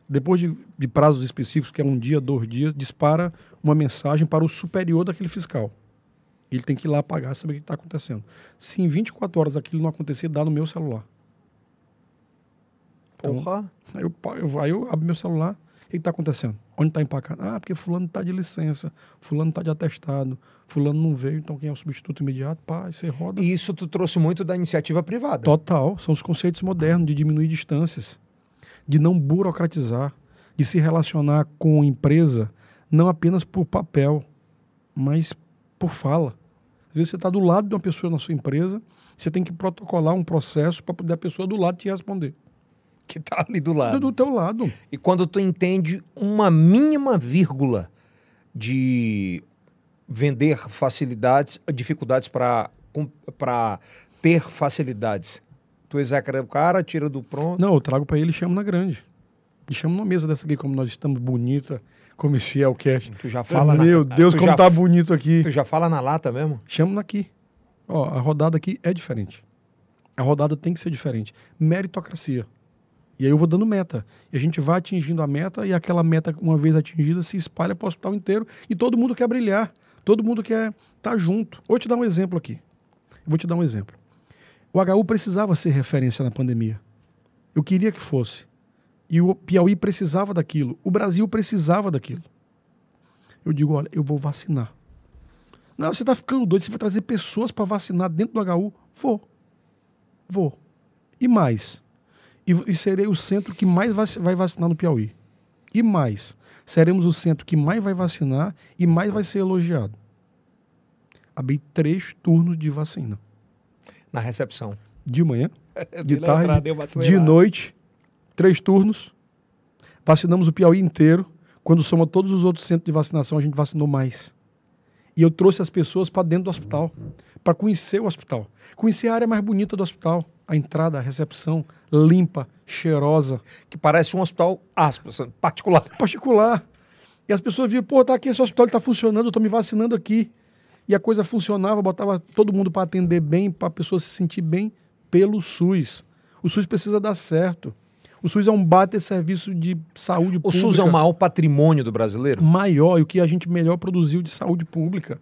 Depois de, de prazos específicos, que é um dia, dois dias, dispara uma mensagem para o superior daquele fiscal. Ele tem que ir lá apagar, saber o que está acontecendo. Se em 24 horas aquilo não acontecer, dá no meu celular. Então, Porra. Aí eu, eu, aí eu abro meu celular, o que está acontecendo? Onde está empacado? Ah, porque fulano está de licença, fulano está de atestado, fulano não veio, então quem é o substituto imediato? Pá, você roda. E isso tu trouxe muito da iniciativa privada. Total, são os conceitos modernos de diminuir distâncias, de não burocratizar, de se relacionar com a empresa não apenas por papel, mas por fala. Às vezes você está do lado de uma pessoa na sua empresa, você tem que protocolar um processo para poder a pessoa do lado te responder. Que tá ali do lado. Do teu lado. E quando tu entende uma mínima vírgula de vender facilidades, dificuldades para ter facilidades, tu execra o cara, tira do pronto. Não, eu trago para ele e chamo na grande. E chamo numa mesa dessa aqui, como nós estamos bonita, como esse é o cast. Tu já fala na- Meu Deus, tu como já- tá bonito aqui. Tu já fala na lata mesmo? Chamo aqui. Ó, a rodada aqui é diferente. A rodada tem que ser diferente. Meritocracia. E aí eu vou dando meta. E a gente vai atingindo a meta e aquela meta, uma vez atingida, se espalha para o hospital inteiro e todo mundo quer brilhar. Todo mundo quer estar junto. Vou te dar um exemplo aqui. Vou te dar um exemplo. O HU precisava ser referência na pandemia. Eu queria que fosse. E o Piauí precisava daquilo. O Brasil precisava daquilo. Eu digo, olha, eu vou vacinar. Não, você está ficando doido, você vai trazer pessoas para vacinar dentro do HU? Vou. Vou. E mais. E, e serei o centro que mais vac- vai vacinar no Piauí. E mais. Seremos o centro que mais vai vacinar e mais vai ser elogiado. Abri três turnos de vacina. Na recepção. De manhã, de Pilantrada, tarde, de noite, três turnos. Vacinamos o Piauí inteiro. Quando soma todos os outros centros de vacinação, a gente vacinou mais. E eu trouxe as pessoas para dentro do hospital, para conhecer o hospital. Conhecer a área mais bonita do hospital. A entrada, a recepção, limpa, cheirosa, Que parece um hospital, aspas, particular. particular. E as pessoas viam, pô, tá aqui esse hospital, ele tá funcionando, eu tô me vacinando aqui. E a coisa funcionava, botava todo mundo para atender bem, para a pessoa se sentir bem pelo SUS. O SUS precisa dar certo. O SUS é um bater serviço de saúde O pública. SUS é o maior patrimônio do brasileiro? maior e o que a gente melhor produziu de saúde pública.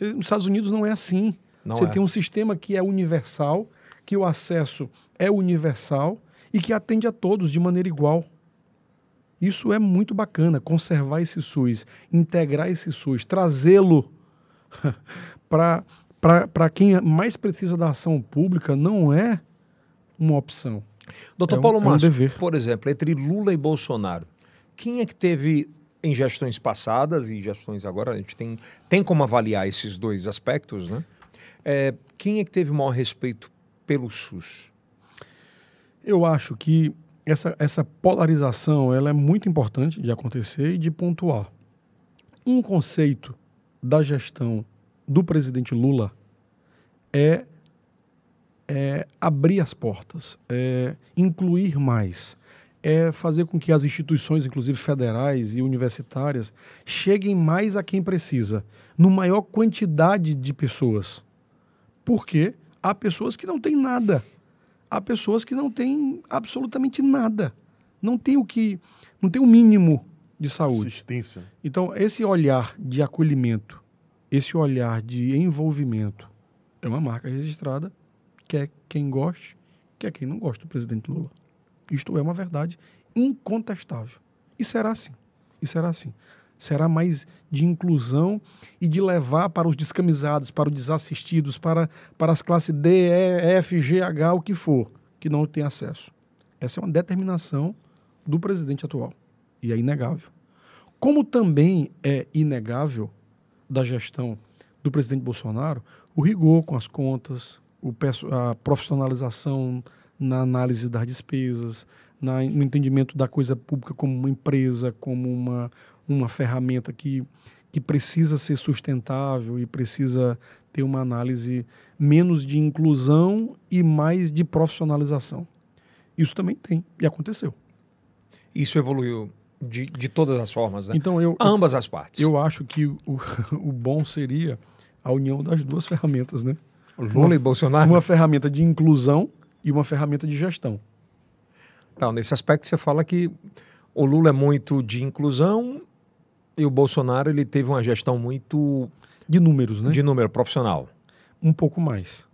Nos Estados Unidos não é assim. Não Você é. tem um sistema que é universal, que o acesso é universal e que atende a todos de maneira igual. Isso é muito bacana, conservar esse SUS, integrar esse SUS, trazê-lo para quem mais precisa da ação pública não é uma opção. Doutor É um- Paulo é um Márcio, por exemplo, entre Lula e Bolsonaro, quem é que teve em gestões passadas e gestões agora, a gente tem, tem como avaliar esses dois aspectos, né? É, quem é que teve maior respeito pelo SUS? Eu acho que essa, essa polarização ela é muito importante de acontecer e de pontuar. Um conceito da gestão do presidente Lula é, é abrir as portas, é incluir mais, é fazer com que as instituições, inclusive federais e universitárias, cheguem mais a quem precisa, no maior quantidade de pessoas. Porque há pessoas que não têm nada. Há pessoas que não têm absolutamente nada. Não tem o que, não tem o mínimo de saúde. Assistência. Então, esse olhar de acolhimento, esse olhar de envolvimento, é uma marca registrada, quer quem goste, quer quem não gosta do presidente Lula. Isto é uma verdade incontestável. E será assim. E será assim. Será mais de inclusão e de levar para os descamisados, para os desassistidos, para, para as classes D, E, F, G, H, o que for, que não tem acesso. Essa é uma determinação do presidente atual. E é inegável. Como também é inegável da gestão do presidente Bolsonaro o rigor com as contas, o, a profissionalização na análise das despesas, na, no entendimento da coisa pública como uma empresa, como uma, uma ferramenta que, que precisa ser sustentável e precisa ter uma análise menos de inclusão e mais de profissionalização. Isso também tem e aconteceu. Isso evoluiu de, de todas as formas, né? Então eu ambas as partes. Eu acho que o, o bom seria a união das duas ferramentas, né? Lula uma, e Bolsonaro. Uma ferramenta de inclusão e uma ferramenta de gestão. Então, nesse aspecto você fala que o Lula é muito de inclusão e o Bolsonaro ele teve uma gestão muito de números, né? De número profissional. Um pouco mais.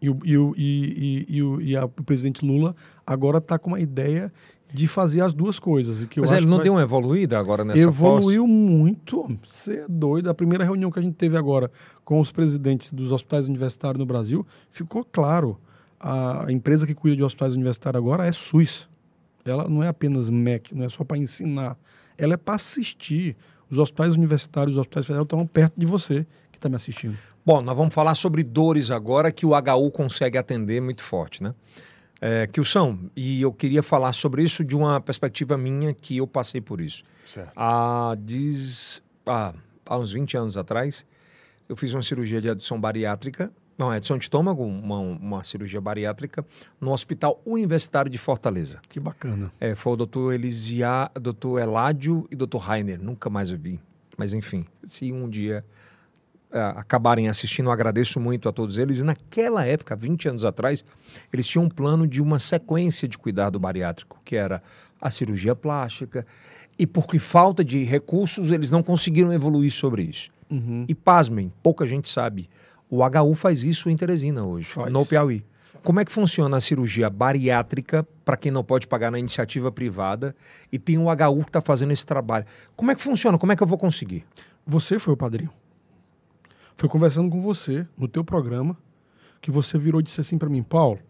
E o, e o, e, e, e, o, e a, o presidente Lula agora está com uma ideia de fazer as duas coisas. Que Mas eu ele não vai... deu uma evoluída agora nessa Evoluiu posse? muito. Você é doido. A primeira reunião que a gente teve agora com os presidentes dos hospitais universitários no Brasil, ficou claro. A empresa que cuida de hospitais universitários agora é SUS. Ela não é apenas MEC, não é só para ensinar. Ela é para assistir. Os hospitais universitários, os hospitais federais estão perto de você que está me assistindo. Bom, nós vamos falar sobre dores agora que o HU consegue atender muito forte, né? É, são e eu queria falar sobre isso de uma perspectiva minha que eu passei por isso. Certo. Há, diz, há, há uns 20 anos atrás, eu fiz uma cirurgia de adição bariátrica, não, adição de estômago, uma, uma cirurgia bariátrica, no Hospital Universitário de Fortaleza. Que bacana. É, foi o doutor Elisia, doutor Eládio e doutor Rainer, nunca mais eu vi. Mas enfim, se um dia acabarem assistindo, eu agradeço muito a todos eles. E naquela época, 20 anos atrás, eles tinham um plano de uma sequência de cuidado bariátrico, que era a cirurgia plástica. E por falta de recursos, eles não conseguiram evoluir sobre isso. Uhum. E pasmem, pouca gente sabe. O HU faz isso em Teresina hoje, faz. no Piauí. Como é que funciona a cirurgia bariátrica para quem não pode pagar na iniciativa privada e tem o HU que está fazendo esse trabalho? Como é que funciona? Como é que eu vou conseguir? Você foi o padrinho. Foi conversando com você no teu programa que você virou e disse assim para mim, Paulo,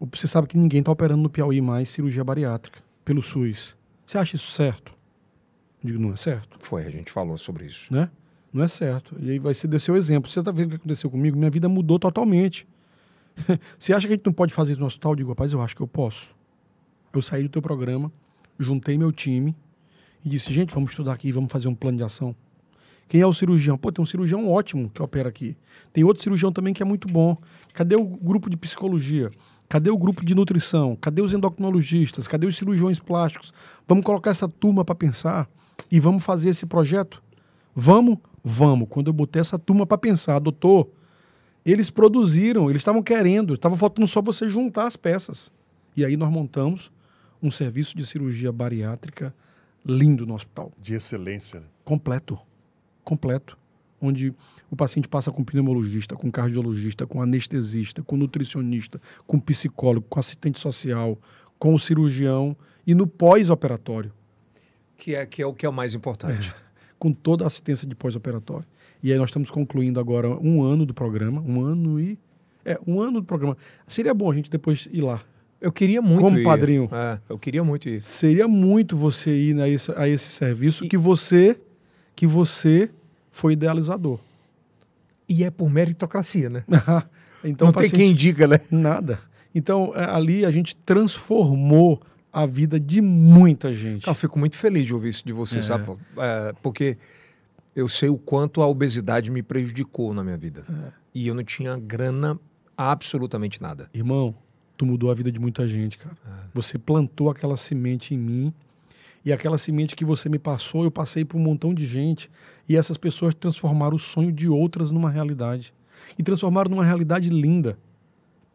você sabe que ninguém está operando no Piauí mais cirurgia bariátrica pelo SUS. Você acha isso certo? Eu digo, não é certo. Foi, a gente falou sobre isso. Né? Não é certo. E aí vai ser o seu exemplo. Você está vendo o que aconteceu comigo? Minha vida mudou totalmente. você acha que a gente não pode fazer isso no hospital? Eu digo, rapaz, eu acho que eu posso. Eu saí do teu programa, juntei meu time e disse, gente, vamos estudar aqui, vamos fazer um plano de ação. Quem é o cirurgião? Pô, tem um cirurgião ótimo que opera aqui. Tem outro cirurgião também que é muito bom. Cadê o grupo de psicologia? Cadê o grupo de nutrição? Cadê os endocrinologistas? Cadê os cirurgiões plásticos? Vamos colocar essa turma para pensar e vamos fazer esse projeto? Vamos? Vamos. Quando eu botei essa turma para pensar, doutor, eles produziram, eles estavam querendo, estava faltando só você juntar as peças. E aí nós montamos um serviço de cirurgia bariátrica lindo no hospital. De excelência. Né? Completo completo, onde o paciente passa com pneumologista, com cardiologista, com anestesista, com nutricionista, com psicólogo, com assistente social, com o cirurgião e no pós-operatório. Que é, que é o que é o mais importante. É, com toda a assistência de pós-operatório. E aí nós estamos concluindo agora um ano do programa, um ano e... É, um ano do programa. Seria bom a gente depois ir lá. Eu queria muito Como ir. padrinho. É, eu queria muito ir. Seria muito você ir a esse, a esse serviço e... que você que você foi idealizador. E é por meritocracia, né? então, Não paciente, tem quem diga, né? Nada. Então, é, ali a gente transformou a vida de muita gente. Eu fico muito feliz de ouvir isso de você, é. sabe? É, porque eu sei o quanto a obesidade me prejudicou na minha vida. É. E eu não tinha grana absolutamente nada. Irmão, tu mudou a vida de muita gente, cara. Você plantou aquela semente em mim e aquela semente que você me passou, eu passei por um montão de gente e essas pessoas transformaram o sonho de outras numa realidade. E transformaram numa realidade linda.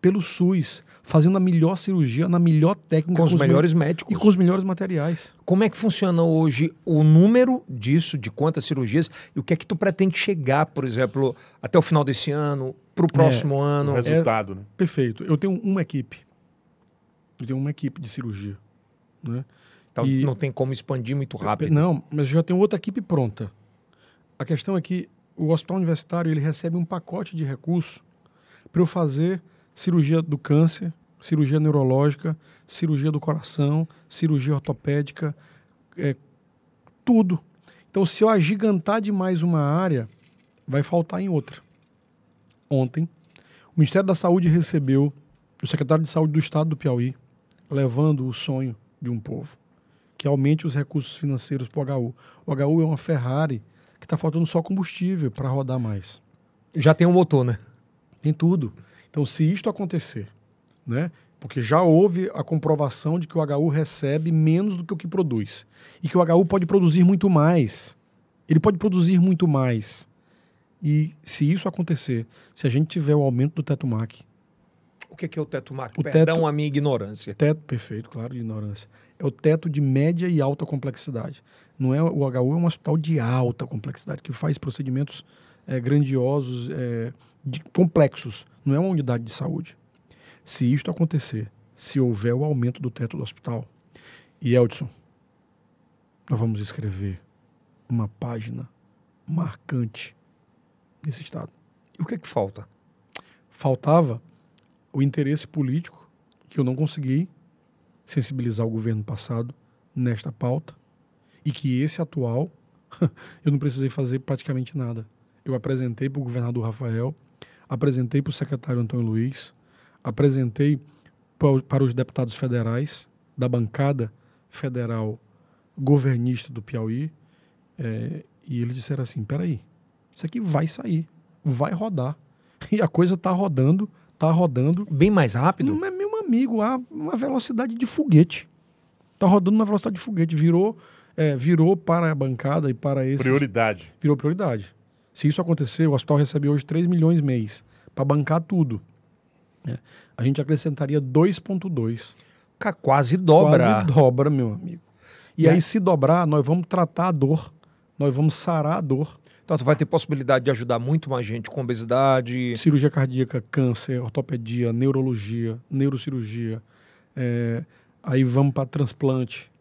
Pelo SUS, fazendo a melhor cirurgia, na melhor técnica. Com os me- melhores médicos. E com os melhores materiais. Como é que funciona hoje o número disso, de quantas cirurgias, e o que é que tu pretende chegar, por exemplo, até o final desse ano, para o próximo O ano? resultado, né? Perfeito. Eu tenho uma equipe. Eu tenho uma equipe de cirurgia. Né? Então E- não tem como expandir muito rápido. Não, mas já tenho outra equipe pronta. A questão é que o hospital universitário ele recebe um pacote de recursos para eu fazer cirurgia do câncer, cirurgia neurológica, cirurgia do coração, cirurgia ortopédica, é, tudo. Então, se eu agigantar demais uma área, vai faltar em outra. Ontem, o Ministério da Saúde recebeu o secretário de Saúde do Estado do Piauí, levando o sonho de um povo que aumente os recursos financeiros para o HU. O HU é uma Ferrari que está faltando só combustível para rodar mais. Já tem um motor, né? Tem tudo. Então, se isto acontecer, né? Porque já houve a comprovação de que o HU recebe menos do que o que produz. E que o HU pode produzir muito mais. Ele pode produzir muito mais. E se isso acontecer, se a gente tiver o aumento do teto MAC, O que é, que é o teto MAC? O Perdão teto- a minha ignorância. teto perfeito, claro, de ignorância, é o teto de média e alta complexidade. Não é o HU é um hospital de alta complexidade que faz procedimentos eh, grandiosos, eh, de- complexos. Não é uma unidade de saúde. Se isto acontecer, se houver o aumento do teto do hospital, e Eldson, nós vamos escrever uma página marcante nesse estado. E o que é que falta? faltava o interesse político que eu não consegui sensibilizar o governo passado nesta pauta e que esse atual eu não precisei fazer praticamente nada. Eu apresentei para o governador Rafael, apresentei para o secretário Antônio Luiz, apresentei pa- para os deputados federais da bancada federal governista do Piauí eh, e eles disseram assim, peraí, isso aqui vai sair, vai rodar. E a coisa está rodando, está rodando. Bem mais rápido? Não é meu amigo, a uma velocidade de foguete. Está rodando na velocidade de foguete. Virou, é, virou para a bancada e para esses. Prioridade. Virou prioridade. Se isso acontecer, o hospital recebe hoje 3 milhões mês para bancar tudo. né? A gente acrescentaria 2,2. Ca- Quase dobra. Quase dobra, meu amigo. E, aí, aí- se dobrar, nós vamos tratar a dor. Nós vamos sarar a dor. Então tu vai ter possibilidade de ajudar muito mais gente com obesidade. cirurgia cardíaca, câncer, ortopedia, neurologia, neurocirurgia. É, aí vamos para transplante,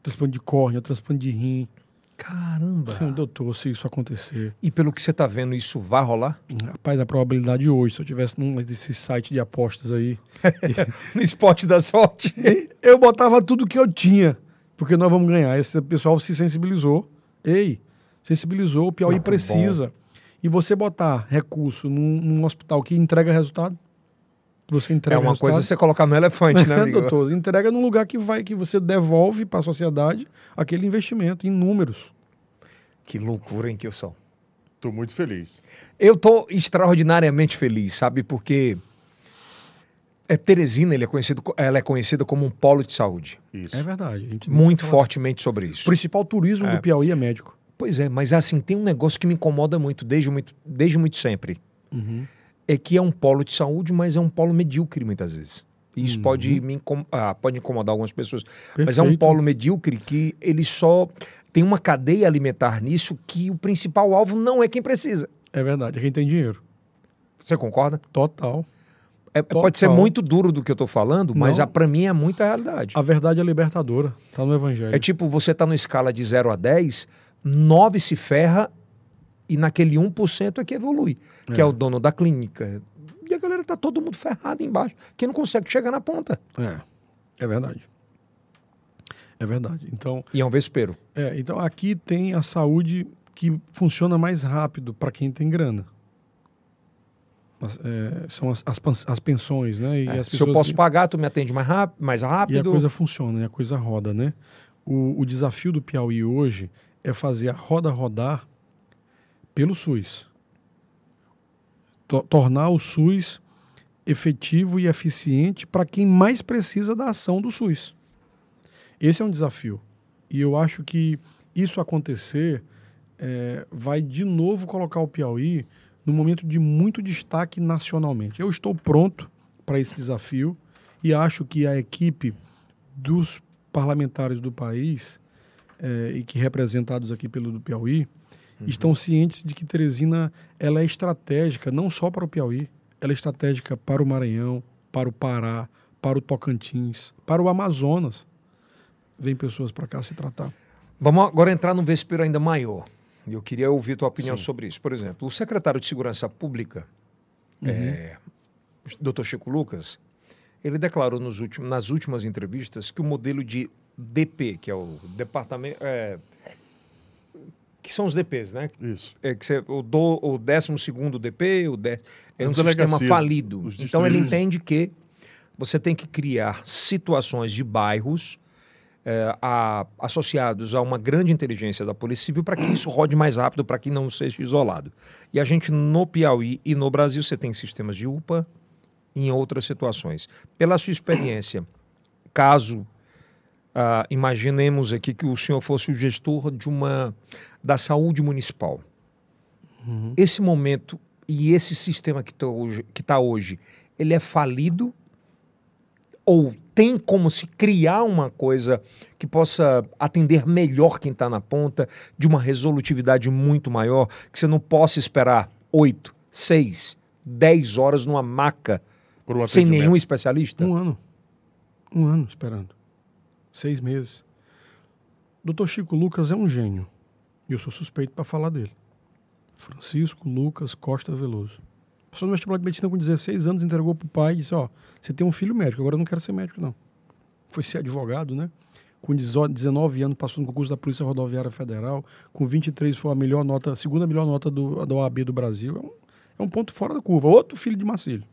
transplante de córnea, transplante de rim. Caramba! Doutor, se isso acontecer, E pelo que você tá vendo, isso vai rolar? rapaz, a probabilidade hoje, se eu tivesse num desses sites de apostas aí, No esporte da sorte. eu botava tudo que eu tinha, porque nós vamos ganhar. Esse pessoal se sensibilizou. Ei, sensibilizou, o Piauí Muito precisa. E você botar recurso num, num hospital que entrega resultado, você É entrega uma resultado, coisa você colocar no elefante, né, É, amigo? doutor, entrega num lugar que vai que você devolve para a sociedade aquele investimento em números. Que loucura, hein, que eu sou. Tô muito feliz. Eu tô extraordinariamente feliz, sabe? Porque é Teresina, ele é conhecido, co- ela é conhecida como um polo de saúde. Isso. É verdade. A gente Muito fortemente sobre O isso. principal turismo É. do Piauí é médico. Pois é, mas assim, tem um negócio que me incomoda muito, desde muito, desde muito sempre. Uhum. É que é um polo de saúde, mas é um polo medíocre muitas vezes. E isso pode, me incom- ah, pode incomodar algumas pessoas. Mas é um Perfeito. polo medíocre que ele só tem uma cadeia alimentar nisso que o principal alvo não é quem precisa. É verdade. É quem tem dinheiro. Você concorda? Total. É- pode ser muito duro do que eu tô falando, mas Não. a, pra mim é muita realidade. A verdade é libertadora. Tá no Evangelho. É tipo, você tá numa escala de 0 a 10, 9 se ferra e naquele 1% é que evolui, que é. o dono da clínica. E a galera tá todo mundo ferrado embaixo, que não consegue chegar na ponta. É. É verdade. É verdade. Então, E é um vespeiro. é, então aqui tem a saúde que funciona mais rápido para quem tem grana. As- é, são as, as, as pensões, né? É, se eu posso que- pagar, tu me atende mais, ráp mais E a rápido. coisa funciona, e a coisa roda, né? O, o desafio do Piauí hoje é fazer a roda rodar pelo SUS. To- tornar o SUS efetivo e eficiente para quem mais precisa da ação do SUS. Esse é um desafio. E eu acho que isso acontecer é, vai de novo colocar o Piauí num momento de muito destaque nacionalmente. Eu estou pronto para esse desafio e acho que a equipe dos parlamentares do país é, e que representados aqui pelo do Piauí uhum. estão cientes de que Teresina ela é estratégica não só para o Piauí, ela é estratégica para o Maranhão, para o Pará, para o Tocantins, para o Amazonas. Vem pessoas para cá se tratar. Vamos agora entrar num vespeiro ainda maior. Eu queria ouvir tua opinião Sim. sobre isso. Por exemplo, o secretário de Segurança Pública, uhum. é, Dr. Chico Lucas, ele declarou nos últimos, nas últimas entrevistas que o modelo de DP, que é o departamento. É, que são os DPs, né? Isso. É, que você, o, do, o 12 DP, o de, é As um sistema falido. Então ele entende que você tem que criar situações de bairros é, a, associados a uma grande inteligência da Polícia Civil para que isso rode mais rápido, para que não seja isolado. E a gente, no Piauí e no Brasil, você tem sistemas de UPA em outras situações. Pela sua experiência, caso Uh, imaginemos aqui que o senhor fosse o gestor de uma da saúde municipal. Uhum. Esse momento e esse sistema que está hoje, tá hoje, ele é falido ou tem como se criar uma coisa que possa atender melhor quem está na ponta, de uma resolutividade muito maior, que você não possa esperar oito, seis, dez horas numa maca um sem nenhum especialista? Um ano. Um ano esperando seis meses. Doutor Chico Lucas é um gênio. E eu sou suspeito para falar dele. Francisco Lucas Costa Veloso. Passou no vestibular de medicina com 16 anos, entregou para o pai e disse: Ó, você tem um filho médico, agora eu não quero ser médico, não. Foi ser advogado, né? Com 19 anos, passou no concurso da Polícia Rodoviária Federal. Com 23 foi a melhor nota, a segunda melhor nota do, da OAB do Brasil. É um, é um ponto fora da curva. Outro filho de Marcílio.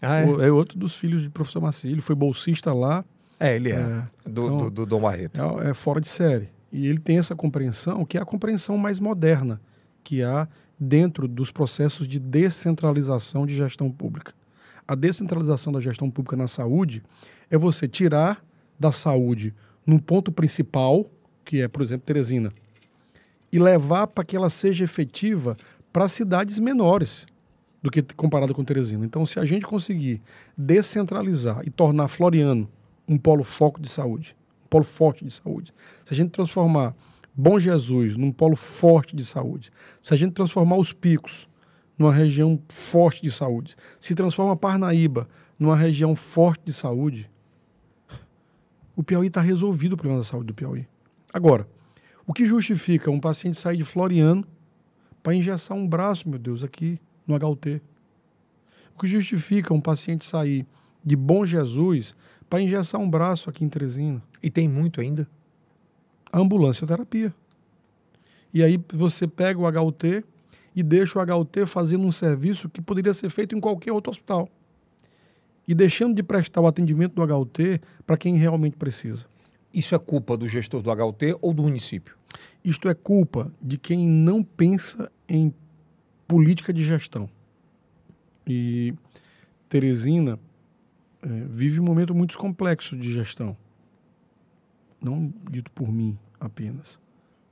Ah, é? O, é outro dos filhos de professor Marcílio. Foi bolsista lá. É, ele é. é. Do, então, do, do Dom Barreto. É, é, fora de série. E ele tem essa compreensão, que é a compreensão mais moderna que há dentro dos processos de descentralização de gestão pública. A descentralização da gestão pública na saúde é você tirar da saúde num ponto principal, que é, por exemplo, Teresina, e levar para que ela seja efetiva para cidades menores do que comparado com Teresina. Então, se a gente conseguir descentralizar e tornar Floriano um polo foco de saúde, um polo forte de saúde. Se a gente transformar Bom Jesus num polo forte de saúde, se a gente transformar os picos numa região forte de saúde, se transforma Parnaíba numa região forte de saúde, o Piauí está resolvido o problema da saúde do Piauí. Agora, o que justifica um paciente sair de Floriano para engessar um braço, meu Deus, aqui no HUT? O que justifica um paciente sair de Bom Jesus para engessar um braço aqui em Teresina. E tem muito ainda? A ambulância terapia. E aí você pega o HUT e deixa o HUT fazendo um serviço que poderia ser feito em qualquer outro hospital. E deixando de prestar o atendimento do HUT para quem realmente precisa. Isso é culpa do gestor do HUT ou do município? Isto é culpa de quem não pensa em política de gestão. E Teresina é, vive um momento muito complexo de gestão. Não dito por mim apenas.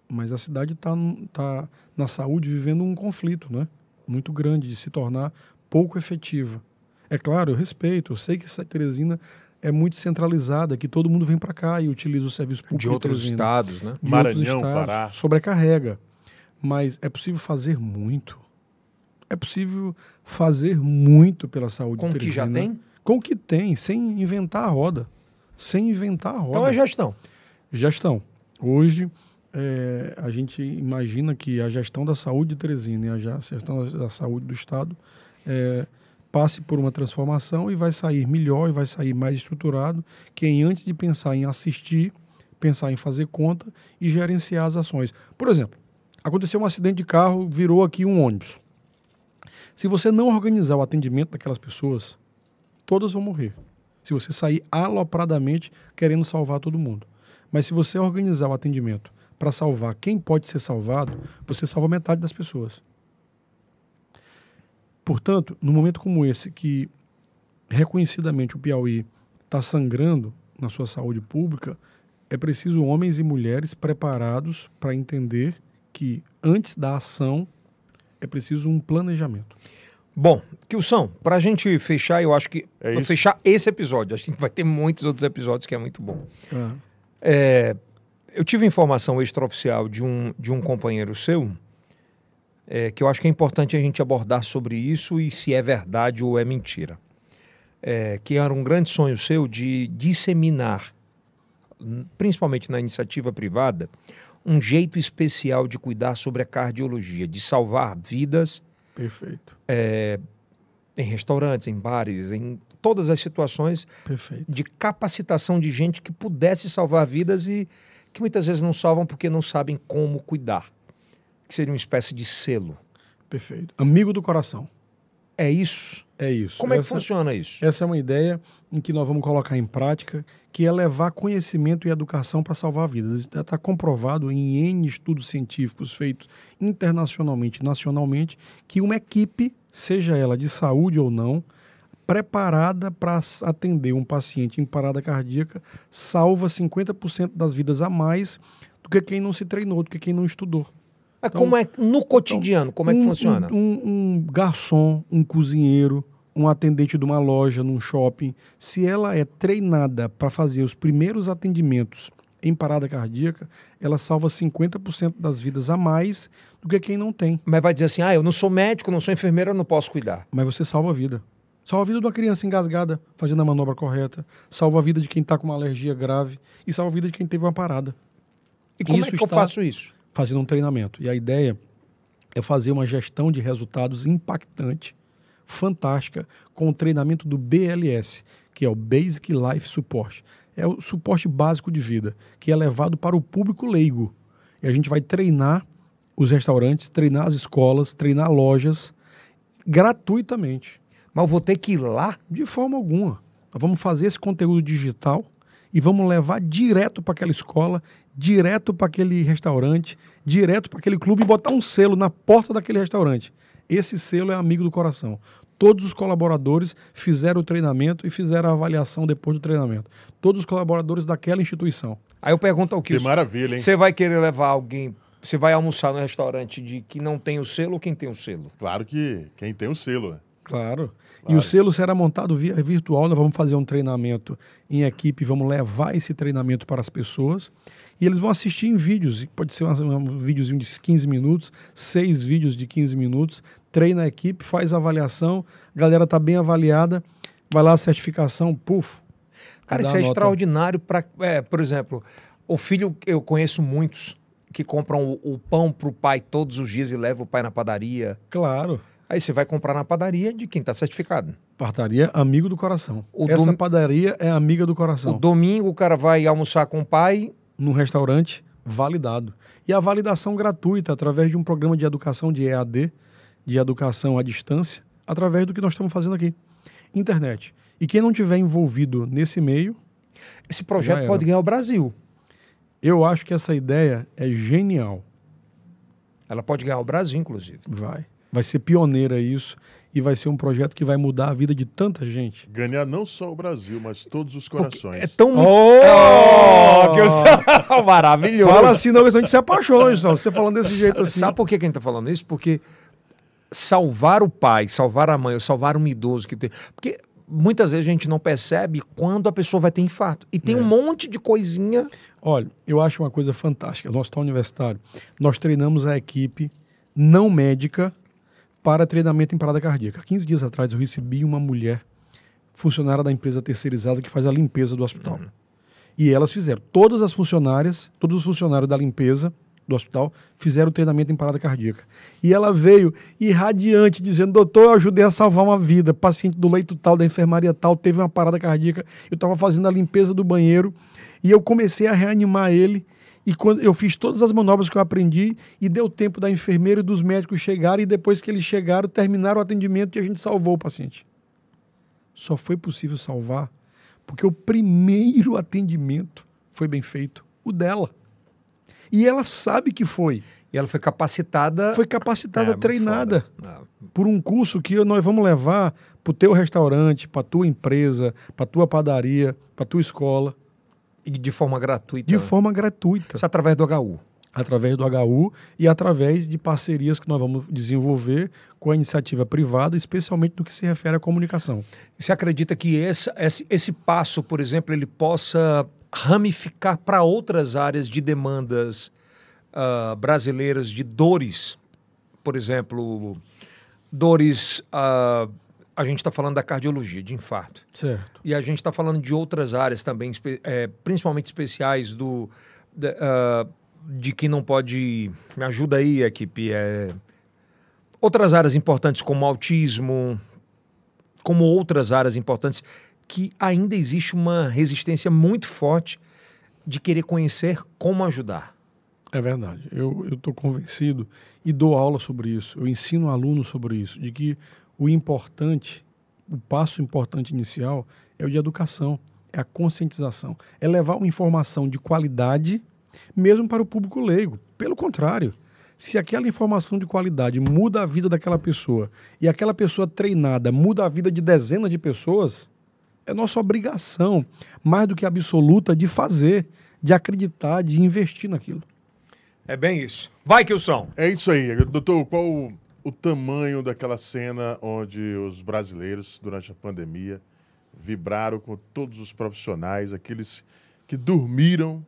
Mas a cidade está tá, na saúde vivendo um conflito né? muito grande de se tornar pouco efetiva. É claro, eu respeito, eu sei que essa Teresina é muito centralizada, que todo mundo vem para cá e utiliza o serviço público de outros de estados, né? De Maranhão, outros estados, Pará. Sobrecarrega. Mas é possível fazer muito. É possível fazer muito pela saúde Com que já tem? Com o que tem, sem inventar a roda. Sem inventar a roda. Então é gestão. Gestão. Hoje, é, a gente imagina que a gestão da saúde de Teresina e a gestão da saúde do Estado é, passe por uma transformação e vai sair melhor e vai sair mais estruturado quem antes de pensar em assistir, pensar em fazer conta e gerenciar as ações. Por exemplo, aconteceu um acidente de carro, virou aqui um ônibus. Se você não organizar o atendimento daquelas pessoas, todas vão morrer. Se você sair alopradamente querendo salvar todo mundo. Mas se você organizar o atendimento para salvar quem pode ser salvado, você salva metade das pessoas. Portanto, num momento como esse, que reconhecidamente o Piauí está sangrando na sua saúde pública, é preciso homens e mulheres preparados para entender que antes da ação é preciso um planejamento. Bom, Kilson, para a gente fechar, eu acho que. É fechar esse episódio, a gente vai ter muitos outros episódios que é muito bom. Ah, É, eu tive informação extraoficial de um, de um companheiro seu, é, que eu acho que é importante a gente abordar sobre isso e se é verdade ou é mentira. É, que era um grande sonho seu de disseminar, principalmente na iniciativa privada, um jeito especial de cuidar sobre a cardiologia, de salvar vidas perfeito, em restaurantes, em bares, em todas as situações perfeito. de capacitação de gente que pudesse salvar vidas e que muitas vezes não salvam porque não sabem como cuidar. Que seria uma espécie de selo. Perfeito. Amigo do coração. É isso? É isso. Como é que Essa- funciona isso? Essa é uma ideia em que nós vamos colocar em prática, que é levar conhecimento e educação para salvar vidas. Está comprovado em N estudos científicos feitos internacionalmente e nacionalmente que uma equipe, seja ela de saúde ou não, preparada para atender um paciente em parada cardíaca, salva 50% das vidas a mais do que quem não se treinou, do que quem não estudou. Mas como é no cotidiano? Como é que Um- funciona? Um, um- um garçom, um cozinheiro, um atendente de uma loja, num shopping, se ela é treinada para fazer os primeiros atendimentos em parada cardíaca, ela salva 50% das vidas a mais do que quem não tem. Mas vai dizer assim: ah, eu não sou médico, não sou enfermeira, eu não posso cuidar. Mas você salva a vida. Salva a vida de uma criança engasgada, fazendo a manobra correta. Salva a vida de quem está com uma alergia grave. E salva a vida de quem teve uma parada. E como Isso é que eu está- faço isso? Fazendo um treinamento. E a ideia é fazer uma gestão de resultados impactante, fantástica, com o treinamento do BLS, que é o Basic Life Support. É o suporte básico de vida, que é levado para o público leigo. E a gente vai treinar os restaurantes, treinar as escolas, treinar lojas gratuitamente. Mas eu vou ter que ir lá? De forma alguma. Nós vamos fazer esse conteúdo digital e vamos levar direto para aquela escola, direto para aquele restaurante, direto para aquele clube e botar um selo na porta daquele restaurante. Esse selo é amigo do coração. Todos os colaboradores fizeram o treinamento e fizeram a avaliação depois do treinamento. Todos os colaboradores daquela instituição. Aí eu pergunto ao Que Kilson: maravilha, hein? você vai querer levar alguém, você vai almoçar no restaurante de que não tem o selo ou quem tem o selo? Claro que quem tem o selo, né? Claro. E Claro. o selo será montado via virtual. Nós vamos fazer um treinamento em equipe, vamos levar esse treinamento para as pessoas. E eles vão assistir em vídeos. e Pode ser um, um videozinho de 15 minutos, seis vídeos de 15 minutos. Treina a equipe, faz a avaliação. A galera está bem avaliada. Vai lá a certificação, puf. Cara, isso é nota. extraordinário para, por exemplo, o filho, eu conheço muitos que compram o, o pão pro pai todos os dias e levam o pai na padaria. Claro. Aí você vai comprar na padaria de quem está certificado. Padaria amigo do coração. O Essa dom- padaria é amiga do O coração. domingo o cara vai almoçar com o pai. num restaurante validado. E a validação gratuita através de um programa de educação de EAD, de educação à distância, através do que nós estamos fazendo aqui. Internet. E quem não tiver envolvido nesse meio, Esse projeto pode ganhar o Brasil. eu acho que essa ideia é genial. Ela pode ganhar o Brasil, inclusive. Vai. Vai ser pioneira isso e vai ser um projeto que vai mudar a vida de tanta gente. Ganhar não só o Brasil, mas todos os corações. É tão. Oh! que eu sou maravilhoso. Fala assim, não, a gente se apaixona, só. Você falando desse jeito assim. Sabe por que que a gente tá falando isso? Porque salvar o pai, salvar a mãe, ou salvar um idoso que tem. Porque muitas vezes a gente não percebe quando a pessoa vai ter infarto. E tem É. um monte de coisinha. Olha, eu acho uma coisa fantástica. No Hospital Universitário, nós treinamos a equipe não médica para treinamento em parada cardíaca. 15 dias atrás eu recebi uma mulher, funcionária da empresa terceirizada, que faz a limpeza do hospital. E elas fizeram. Todas as funcionárias, todos os funcionários da limpeza do hospital fizeram o treinamento em parada cardíaca. E ela veio irradiante, dizendo: Doutor, eu ajudei a salvar uma vida. Paciente do leito tal, da enfermaria tal, teve uma parada cardíaca. Eu estava fazendo a limpeza do banheiro e eu comecei a reanimar ele. E quando eu fiz todas as manobras que eu aprendi, e deu tempo da enfermeira e dos médicos chegarem, e depois que eles chegaram, terminaram o atendimento e a gente salvou o paciente. Só foi possível salvar porque o primeiro atendimento foi bem feito, o dela. E ela sabe que foi. E ela foi capacitada. Foi capacitada, É, treinada. É. por um curso que nós vamos levar para o teu restaurante, para tua empresa, para tua padaria, para tua escola, E de forma gratuita. de forma gratuita, Isso através do HU. através do HU e através de parcerias que nós vamos desenvolver com a iniciativa privada, especialmente no que se refere à comunicação. Você acredita que esse, esse, esse passo, por exemplo, ele possa ramificar para outras áreas de demandas ah, brasileiras, de dores? Por exemplo, dores. ah, a gente está falando da cardiologia, de infarto. Certo. E a gente está falando de outras áreas também, eh, principalmente especiais do ah, de que não pode. Me ajuda aí, equipe. é, outras áreas importantes como autismo, como outras áreas importantes, que ainda existe uma resistência muito forte de querer conhecer como ajudar. É verdade. Eu estou convencido e dou aula sobre isso. Eu ensino alunos sobre isso, de que o importante, o passo importante inicial é o de educação, é a conscientização, é levar uma informação de qualidade mesmo para o público leigo. Pelo contrário, se aquela informação de qualidade muda a vida daquela pessoa e aquela pessoa treinada muda a vida de dezenas de pessoas, é nossa obrigação, mais do que absoluta, de fazer, de acreditar, de investir naquilo. É bem isso. Vai, Kilson. É isso aí. Doutor, qual o, tamanho daquela cena onde os brasileiros, durante a pandemia, vibraram com todos os profissionais, aqueles que dormiram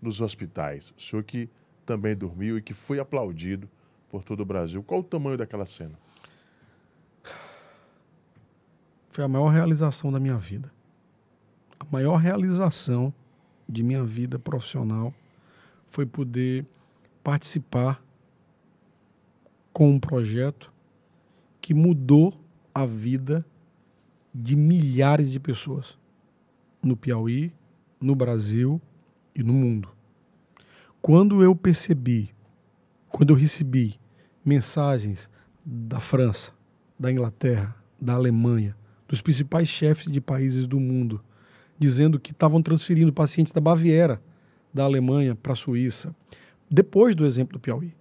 nos hospitais? O senhor que também dormiu e que foi aplaudido por todo o Brasil. Qual o tamanho daquela cena? Foi a maior realização da minha vida. A maior realização de minha vida profissional foi poder participar com um projeto que mudou a vida de milhares de pessoas no Piauí, no Brasil e no mundo. Quando eu percebi, quando eu recebi mensagens da França, da Inglaterra, da Alemanha, dos principais chefes de países do mundo, dizendo que estavam transferindo pacientes da Baviera, da Alemanha para a Suíça, depois do exemplo do Piauí,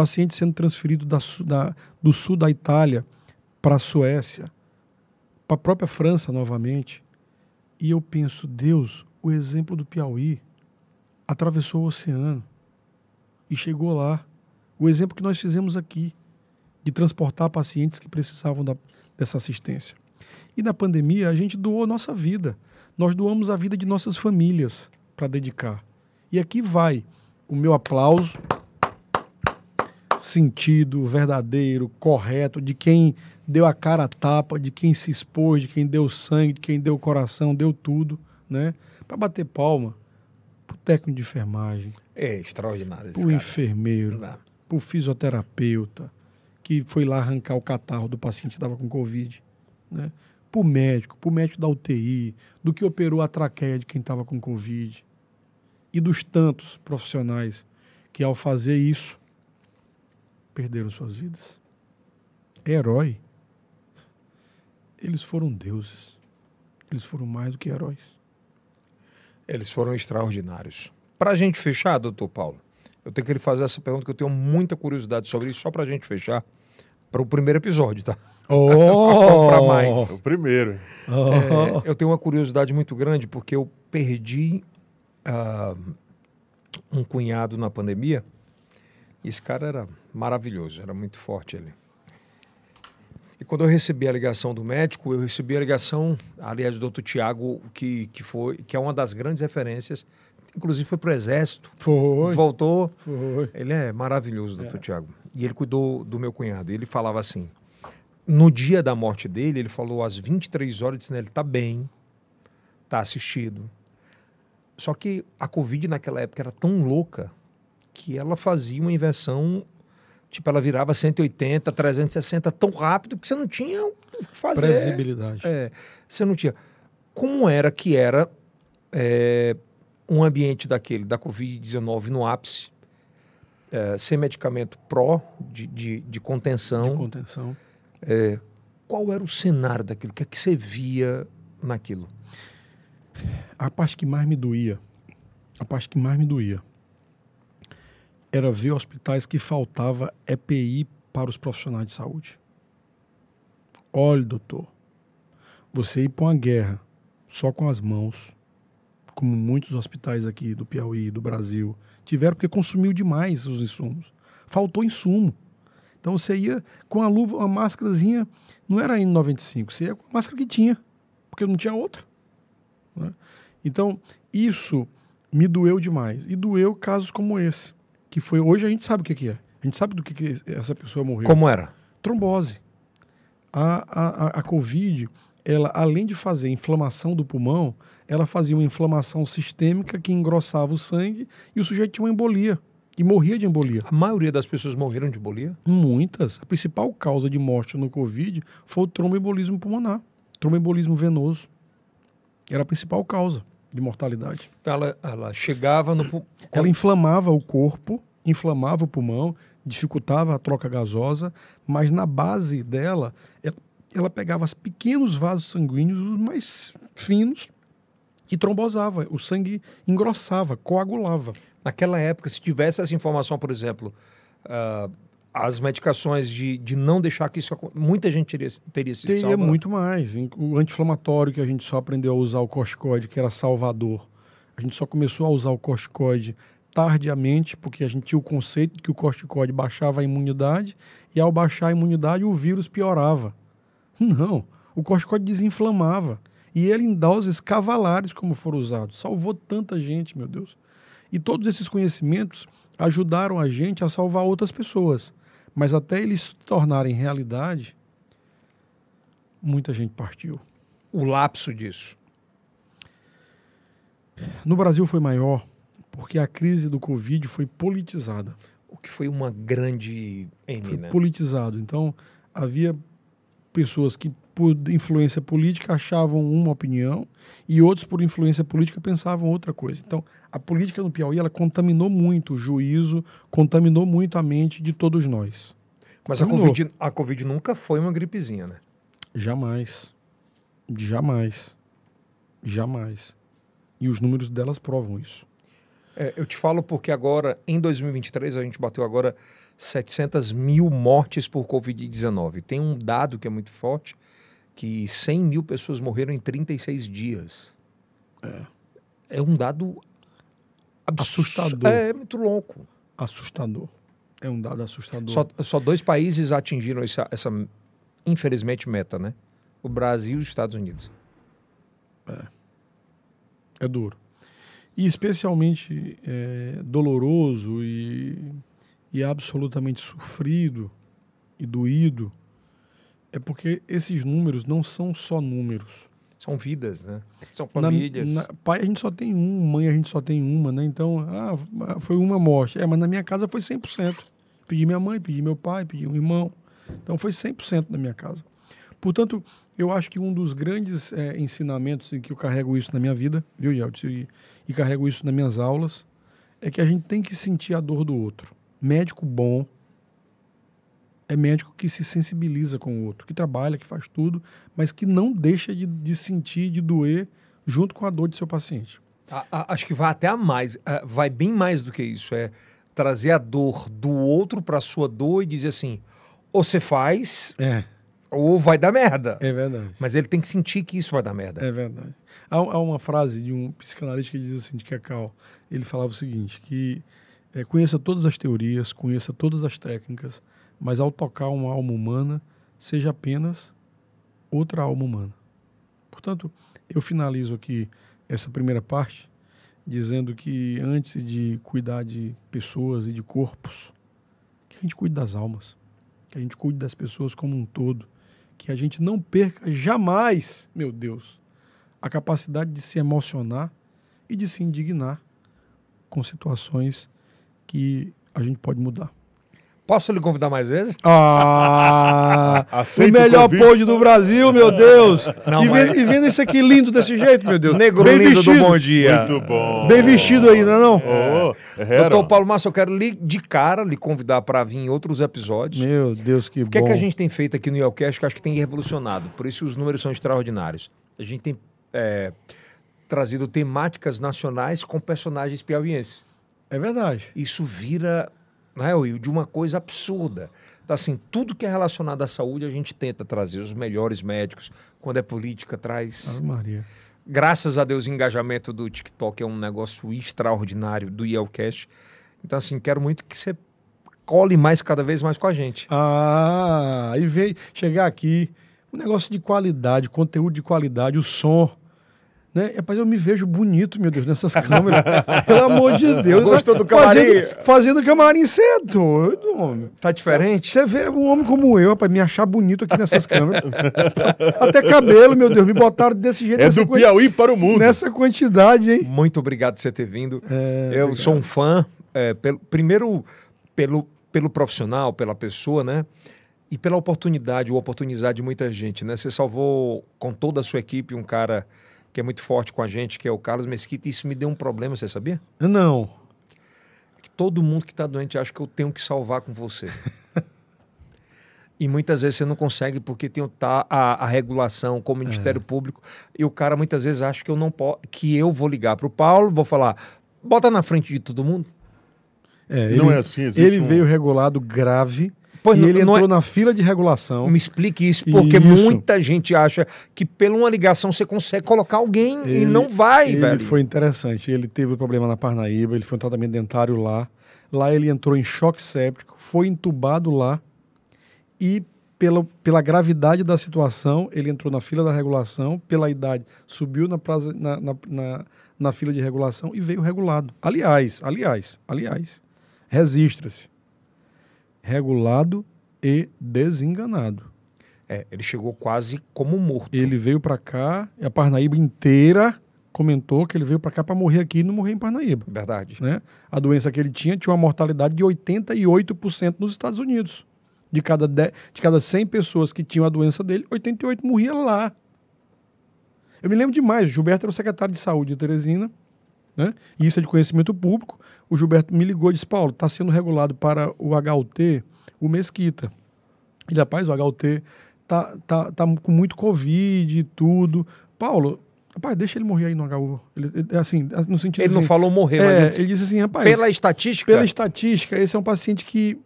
pacientes sendo transferidos da, da- do sul da Itália para a Suécia, para a própria França novamente. E eu penso, Deus, o exemplo do Piauí atravessou o oceano e chegou lá. O exemplo que nós fizemos aqui, de transportar pacientes que precisavam da- dessa assistência. E na pandemia, a gente doou nossa vida. Nós doamos a vida de nossas famílias para dedicar. E aqui vai o meu aplauso sentido, verdadeiro, correto, de quem deu a cara a tapa, de quem se expôs, de quem deu sangue, de quem deu o coração, deu tudo, né? Para bater palma pro técnico de enfermagem, É extraordinário esse pro cara. enfermeiro, Não. pro fisioterapeuta, que foi lá arrancar o catarro do paciente que estava com Covid, né? Pro médico, pro médico da UTI, do que operou a traqueia de quem estava com Covid. E dos tantos profissionais que, ao fazer isso, perderam suas vidas. É herói. Eles foram deuses. Eles foram mais do que heróis. Eles foram extraordinários. Para a gente fechar, doutor Paulo, eu tenho que lhe fazer essa pergunta que eu tenho muita curiosidade sobre isso, só para a gente fechar, para o primeiro episódio, tá? Oh! Pra É mais. o primeiro. É, eu tenho uma curiosidade muito grande porque eu perdi ah, um cunhado na pandemia. Esse cara era maravilhoso, era muito forte ele. E quando eu recebi a ligação do médico, eu recebi a ligação, aliás, do doutor Tiago, que, que, foi, que é uma das grandes referências, inclusive foi para o Exército, Foi. voltou. Foi. Ele é maravilhoso, doutor Tiago. E ele cuidou do meu cunhado. Ele falava assim: no dia da morte dele, ele falou às 23 horas, disse, né, ele está bem, está assistido. Só que a Covid naquela época era tão louca que ela fazia uma inversão, tipo, ela virava 180, 360 tão rápido que você não tinha o que fazer. Previsibilidade. É, você não tinha. Como era que era é, um ambiente daquele, da Covid-19 no ápice, é, sem medicamento pró de, de, de contenção? De contenção. Qual era o cenário daquilo? O que é que você via naquilo? A parte que mais me doía, a parte que mais me doía, era ver hospitais que faltava EPI para os profissionais de saúde. Olha, doutor, você ir para uma guerra só com as mãos, como muitos hospitais aqui do Piauí, do Brasil, tiveram porque consumiu demais os insumos. Faltou insumo. Então você ia com a luva, uma máscarazinha, não era N95, você ia com a máscara que tinha, porque não tinha outra. né? Então, isso me doeu demais. E doeu casos como esse, que foi hoje a gente sabe o que, que é. A gente sabe do que, que essa pessoa morreu Como era? trombose. A, a, a, Covid, ela, além de fazer inflamação do pulmão, ela fazia uma inflamação sistêmica que engrossava o sangue e o sujeito tinha uma embolia. E morria de embolia. A maioria das pessoas morreram de embolia? Muitas. A principal causa de morte no Covid foi o tromboembolismo pulmonar. Tromboembolismo venoso. Era a principal causa de mortalidade. Ela, ela chegava no. Ela inflamava o corpo, inflamava o pulmão, dificultava a troca gasosa, mas na base dela, ela, ela pegava os pequenos vasos sanguíneos, os mais finos, e trombosava. O sangue engrossava, coagulava. Naquela época, se tivesse essa informação, por exemplo, ah, as medicações de, de não deixar que isso acon- muita gente teria, teria sido Teria salva. muito mais. O anti-inflamatório que a gente só aprendeu a usar o corticoide, que era salvador. A gente só começou a usar o corticoide tardiamente, porque a gente tinha o conceito de que o corticoide baixava a imunidade e ao baixar a imunidade o vírus piorava. Não, o corticoide desinflamava. E ele em doses cavalares como foram usados. Salvou tanta gente, meu Deus. E todos esses conhecimentos ajudaram a gente a salvar outras pessoas. Mas até eles se tornarem realidade, muita gente partiu. O lapso disso. No Brasil foi maior porque a crise do Covid foi politizada. O que foi uma grande N, Foi né? politizado. Então, havia pessoas que, por influência política, achavam uma opinião e outros, por influência política, pensavam outra coisa. Então, a política no Piauí ela contaminou muito o juízo, contaminou muito a mente de todos nós. Mas a. COVID, a Covid nunca foi uma gripezinha, né? Jamais. Jamais. Jamais. E os números delas provam isso. É, eu te falo porque agora, em 2023, a gente bateu agora 700 mil mortes por Covid-19. Tem um dado que é muito forte, que 100 mil pessoas morreram em 36 dias. É, um dado Assustador. É, muito louco. Assustador. É um dado assustador. Só, só dois países atingiram essa, essa, infelizmente, meta, né? O Brasil e os Estados Unidos. É duro. E especialmente é, doloroso e, e absolutamente sofrido e doído é porque esses números não são só números. São vidas, né? São Na- famílias. na- pai a gente só tem um, mãe a gente só tem uma, né? Então, ah, foi uma morte. É, mas na minha casa foi 100%. Pedi minha mãe, pedi meu pai, pedi um irmão. Então foi 100% na minha casa. Portanto, eu acho que um dos grandes eh, ensinamentos em que eu carrego isso na minha vida, viu, Yeltsin, e, e carrego isso nas minhas aulas, é que a gente tem que sentir a dor do outro. Médico bom é médico que se sensibiliza com o outro, que trabalha, que faz tudo, mas que não deixa de, de sentir, de doer junto com a dor de seu paciente. A- a- acho que vai até a mais, ah, vai bem mais do que isso. É trazer a dor do outro para sua dor e dizer assim: ou você faz, É, ou vai dar merda. é verdade. Mas ele tem que sentir que isso vai dar merda. É verdade. Há, há uma frase de um psicanalista que diz assim, de Cacau, ele falava o seguinte, que é, conheça todas as teorias, conheça todas as técnicas, mas ao tocar uma alma humana, seja apenas outra alma humana. Portanto, eu finalizo aqui essa primeira parte dizendo que antes de cuidar de pessoas e de corpos, que a gente cuide das almas, que a gente cuide das pessoas como um todo, que a gente não perca jamais, meu Deus, a capacidade de se emocionar e de se indignar com situações que a gente pode mudar. Posso lhe convidar mais vezes? Ah! o melhor pod do Brasil, meu Deus! Não, e, mas- vendo, e vendo isso aqui lindo desse jeito, meu Deus. Negro Bem lindo vestido. do Bom Dia. Muito bom. Bem vestido aí, não é não? Ô, Hero. Doutor Paulo Márcio, eu quero lhe, de cara lhe convidar para vir em outros episódios. Meu Deus, que O que é bom. que a gente tem feito aqui no Yelcast que acho que tem revolucionado? Por isso os números são extraordinários. A gente tem é, trazido temáticas nacionais com personagens piauienses. É verdade. Isso vira, né, Will, de uma coisa absurda. Então, assim, tudo que é relacionado à saúde, a gente tenta trazer os melhores médicos. Quando é política, traz. Ave Maria. Graças a Deus, o engajamento do TikTok é um negócio extraordinário do Yelcast. Então, assim, quero muito que você cole mais, cada vez mais com a gente. Ah, e veio chegar aqui, um negócio de qualidade, conteúdo de qualidade, o som. Né? Rapaz, eu me vejo bonito, meu Deus, nessas câmeras. Pelo amor de Deus. Gostou do Fazendo, camarim? fazendo camarim, é doido, homem. Tá diferente? Você vê um homem como eu, rapaz, me achar bonito aqui nessas câmeras. Até cabelo, meu Deus, me botaram desse jeito. É do quan- Piauí para o mundo. Nessa quantidade, hein? Muito obrigado por você ter vindo. É, eu obrigado. sou um fã, é, pelo, primeiro pelo, pelo profissional, pela pessoa, né? E pela oportunidade, ou oportunidade de muita gente, né? Você salvou com toda a sua equipe um cara que é muito forte com a gente, que é o Carlos Mesquita. e Isso me deu um problema, você sabia? Não. que todo mundo que está doente acha que eu tenho que salvar com você. e muitas vezes você não consegue porque tem o tá, a, a regulação com o Ministério Público e o cara muitas vezes acha que eu não posso, que eu vou ligar para o Paulo, vou falar, bota na frente de todo mundo. É, Não ele, é assim, existe Ele um- veio regulado grave. Pois e não- ele não entrou é- na fila de regulação. Me explique isso, porque Isso. muita gente acha que pela uma ligação você consegue colocar alguém e Ele- não vai, ele velho. foi interessante. Ele teve um problema na Parnaíba, ele foi um tratamento dentário lá. Lá ele entrou em choque séptico, foi entubado lá e pela, pela gravidade da situação, ele entrou na fila da regulação, pela idade, subiu na, praza- na, na, na- na fila de regulação e veio regulado. Aliás, aliás, aliás, registra-se. Regulado e desenganado. É, ele chegou quase como morto. Ele veio pra cá, e a Parnaíba inteira comentou que ele veio pra cá pra morrer aqui e não morrer em Parnaíba. Verdade. Né? A doença que ele tinha tinha uma mortalidade de 88% nos Estados Unidos. De cada, de, de cada 100 pessoas que tinham a doença dele, 88 morria lá. Eu me lembro demais, o Gilberto era o secretário de saúde de Teresina, né? e isso é de conhecimento público. O Gilberto me ligou e disse: Paulo, está sendo regulado para o HUT o Mesquita. Ele, rapaz, o HUT tá, tá, tá com muito Covid e tudo. Paulo, rapaz, deixa ele morrer aí no HU. Ele, ele- assim, no sentido Ele não assim, falou morrer, mas é, ele disse, ele disse assim, rapaz, pela estatística, pela estatística, esse é um paciente que,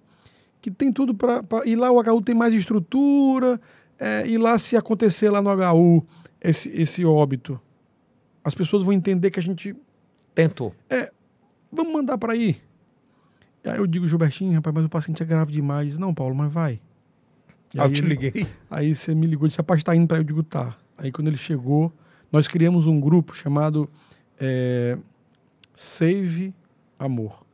que tem tudo para. E lá o HU tem mais estrutura, é, e lá se acontecer lá no HU esse, esse óbito, as pessoas vão entender que a gente. Tentou. Vamos mandar para aí. Aí eu digo, Gilbertinho, rapaz, mas o paciente é grave demais. Não, Paulo, mas vai. E Aí eu aí te liguei. Aí você me ligou e disse, rapaz, tá indo para Eu digo, tá. Aí quando ele chegou, nós criamos um grupo chamado é, Save Amor.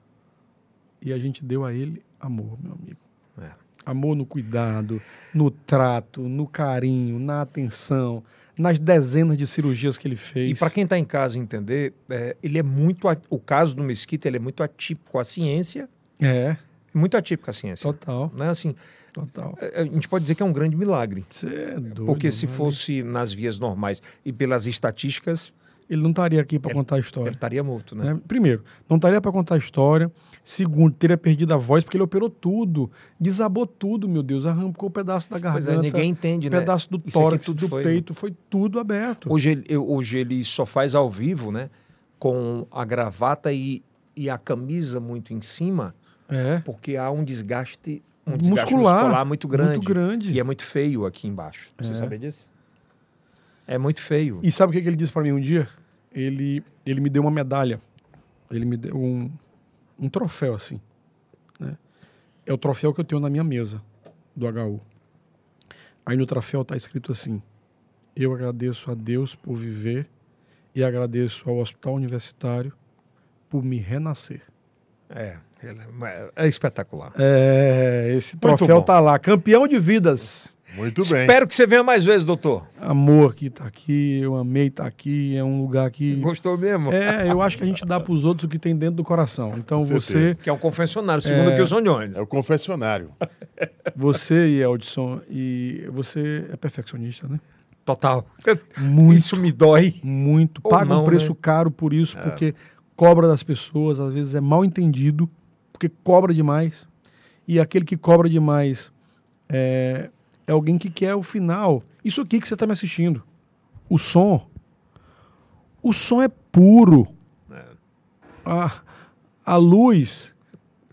E a gente deu a ele amor, meu amigo. É. Amor no cuidado, no trato, no carinho, na atenção, nas dezenas de cirurgias que ele fez. E para quem está em casa entender, é, ele é muito. O caso do Mesquita ele é muito atípico à ciência. É, Muito atípico à ciência. total, Né? Assim, total. é, a gente pode dizer que é um grande milagre. Você é doido. Porque se mano. fosse nas vias normais e pelas estatísticas, Ele não estaria aqui para contar a ele história. estaria morto, né? né? Primeiro, não estaria para contar a história. Segundo, teria perdido a voz porque ele operou tudo. Desabou tudo, meu Deus. Arrancou um pedaço da Pois garganta. é, ninguém entende, um né? pedaço do tórax, tudo do foi- peito. Foi tudo aberto. Hoje ele, eu- hoje ele só faz ao vivo, né? Com a gravata e, e a camisa muito em cima, É. porque há um desgaste, um desgaste Muscular, muscular, muito grande. muito grande. E é muito feio aqui embaixo. Você É. sabia disso? É muito feio. E sabe o que, que ele disse para mim um dia? Ele, ele me deu uma medalha. Ele me deu um, um troféu, assim. né? É o troféu que eu tenho na minha mesa do HU. Aí no troféu tá escrito assim: Eu agradeço a Deus por viver e agradeço ao Hospital Universitário por me renascer. É, é, é espetacular. É, esse troféu tá lá. Campeão de vidas. Muito bem. Espero que você venha mais vezes, doutor. Amor que tá aqui, eu amei estar aqui. É um lugar que. Gostou mesmo? É, eu acho que a gente dá para os outros o que tem dentro do coração. Então você. Que é um confessionário, segundo É. o Kilson Jones. É o confessionário. você e Eldson, e você é perfeccionista, né? Total. Muito, Isso me dói. muito. Ou Paga não, um preço né? caro por isso, porque cobra das pessoas, às vezes é mal entendido, porque cobra demais. E aquele que cobra demais é, é alguém que quer o final. Isso aqui que você está me assistindo. O som. O som é puro. A, a luz,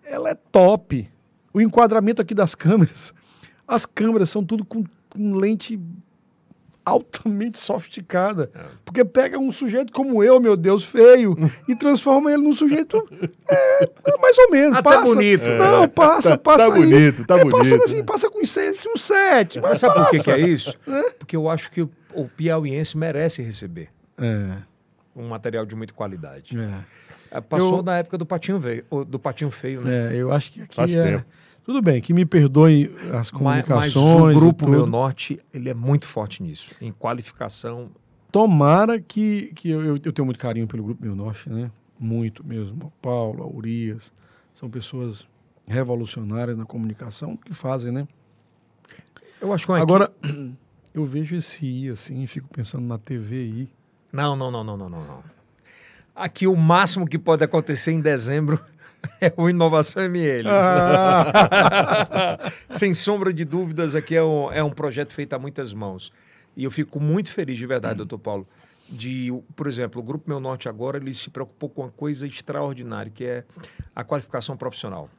ela é top. O enquadramento aqui das câmeras As câmeras são tudo com, com lente altamente sofisticada. É. Porque pega um sujeito como eu, meu Deus, feio, e transforma ele num sujeito é, é, mais ou menos. Até passa. bonito. Não, passa, Tá- passa. tá aí. bonito, tá é, Passa bonito. assim, passa com seis, um sete. Mas sabe por que, que é passa. isso? Porque eu acho que o, o piauiense merece receber É, um material de muita qualidade. é. É, Passou Eu- da época do patinho veio, do patinho feio, né? É, eu acho que aqui Faz é... tempo. Tudo bem, que me perdoem as Mas, mas comunicações. o grupo. Meu Norte, ele é muito forte nisso, em qualificação. Tomara que, que eu, eu- tenho muito carinho pelo Grupo Meu Norte, né? Muito mesmo. O Paulo, a Urias, são pessoas revolucionárias na comunicação que fazem, né? Eu acho que uma Agora, eu vejo esse I assim fico pensando na TVI. Não, não, não, não, não, não, não. Aqui o máximo que pode acontecer em dezembro é o Inovação ML. Sem sombra de dúvidas, aqui é um, é um projeto feito a muitas mãos. E eu fico muito feliz de verdade, doutor Paulo, de, por exemplo, o Grupo Meu Norte agora, ele se preocupou com uma coisa extraordinária, que é a qualificação profissional.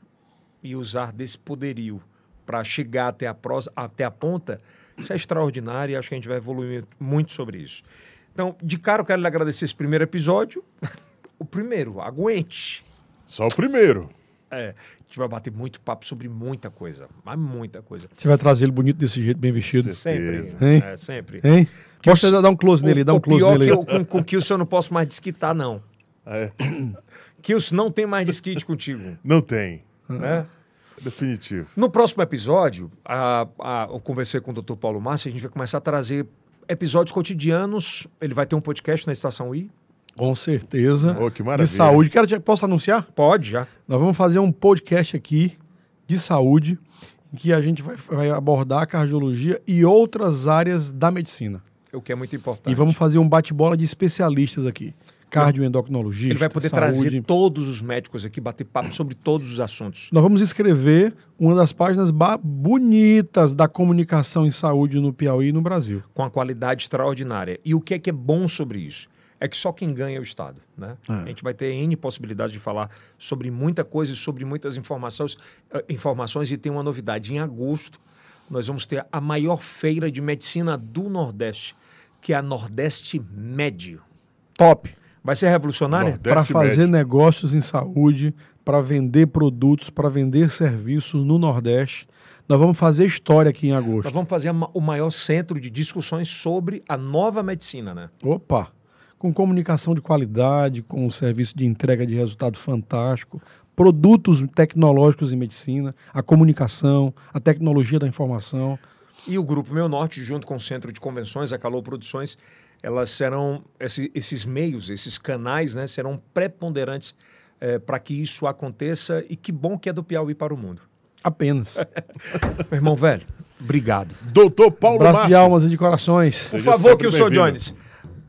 E usar desse poderio para chegar até a, pros, até a ponta, isso é extraordinário e acho que a gente vai evoluir muito sobre isso. Então, de cara, eu quero lhe agradecer esse primeiro episódio. o primeiro, aguente. Só o primeiro. É, a gente vai bater muito papo sobre muita coisa, mas muita coisa. Você vai trazer ele bonito desse jeito, bem vestido. Sempre. Hein? É, sempre. Hein? Que Mostra, o- dá um close nele, o, dá um o close pior nele. que aí. eu, com, com o Kilson eu não posso mais desquitar, não. É, Kilson não tem mais desquite contigo. não tem. Né? Definitivo. No próximo episódio, a- a- eu conversei com o Dr. Paulo Massa, a gente vai começar a trazer episódios cotidianos. Ele vai ter um podcast na Estação I. Com certeza. Oh, que de maravilha. saúde. Quero, te- posso anunciar? Pode já. Nós vamos fazer um podcast aqui de saúde, em que a gente vai, vai abordar a cardiologia e outras áreas da medicina. O que é muito importante. E vamos fazer um bate-bola de especialistas aqui. Cardioendocrinologista, Ele vai poder saúde. trazer todos os médicos aqui, bater papo sobre todos os assuntos. Nós vamos escrever uma das páginas bonitas da comunicação em saúde no Piauí e no Brasil. com a qualidade extraordinária. E o que é que é bom sobre isso? É que só quem ganha é o Estado. Né? É. A gente vai ter N possibilidades de falar sobre muita coisa e sobre muitas informações, eh, informações. E tem uma novidade: em agosto, nós vamos ter a maior feira de medicina do Nordeste, que é a Nordeste Médio. Top! Vai ser revolucionária? Nordeste Para fazer médio. negócios em saúde, para vender produtos, para vender serviços no Nordeste. Nós vamos fazer história aqui em Nós agosto. vamos fazer o maior centro de discussões sobre a nova medicina, né? Opa! Com comunicação de qualidade, com um serviço de entrega de resultado fantástico, produtos tecnológicos em medicina, a comunicação, a tecnologia da informação. E o Grupo Meu Norte, junto com o Centro de Convenções, a Calor Produções, elas serão, esse- esses meios, esses canais, né, serão preponderantes para que isso aconteça. E que bom que é do Piauí para o mundo. Apenas. Meu irmão velho, obrigado. Doutor Paulo Abraço de Márcio. almas e de corações. Por Seja favor, que o senhor. Jones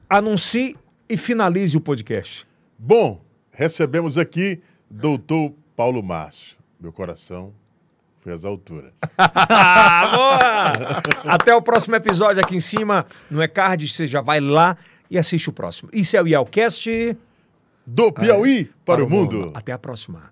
anuncie e finalize o podcast. Bom, recebemos aqui doutor Paulo Márcio. Meu coração foi às alturas. Boa! Até o próximo episódio aqui em cima. No E-Card, você já vai lá e assiste o próximo. Isso é o Yelcast Do Piauí para, o mundo. Até a próxima.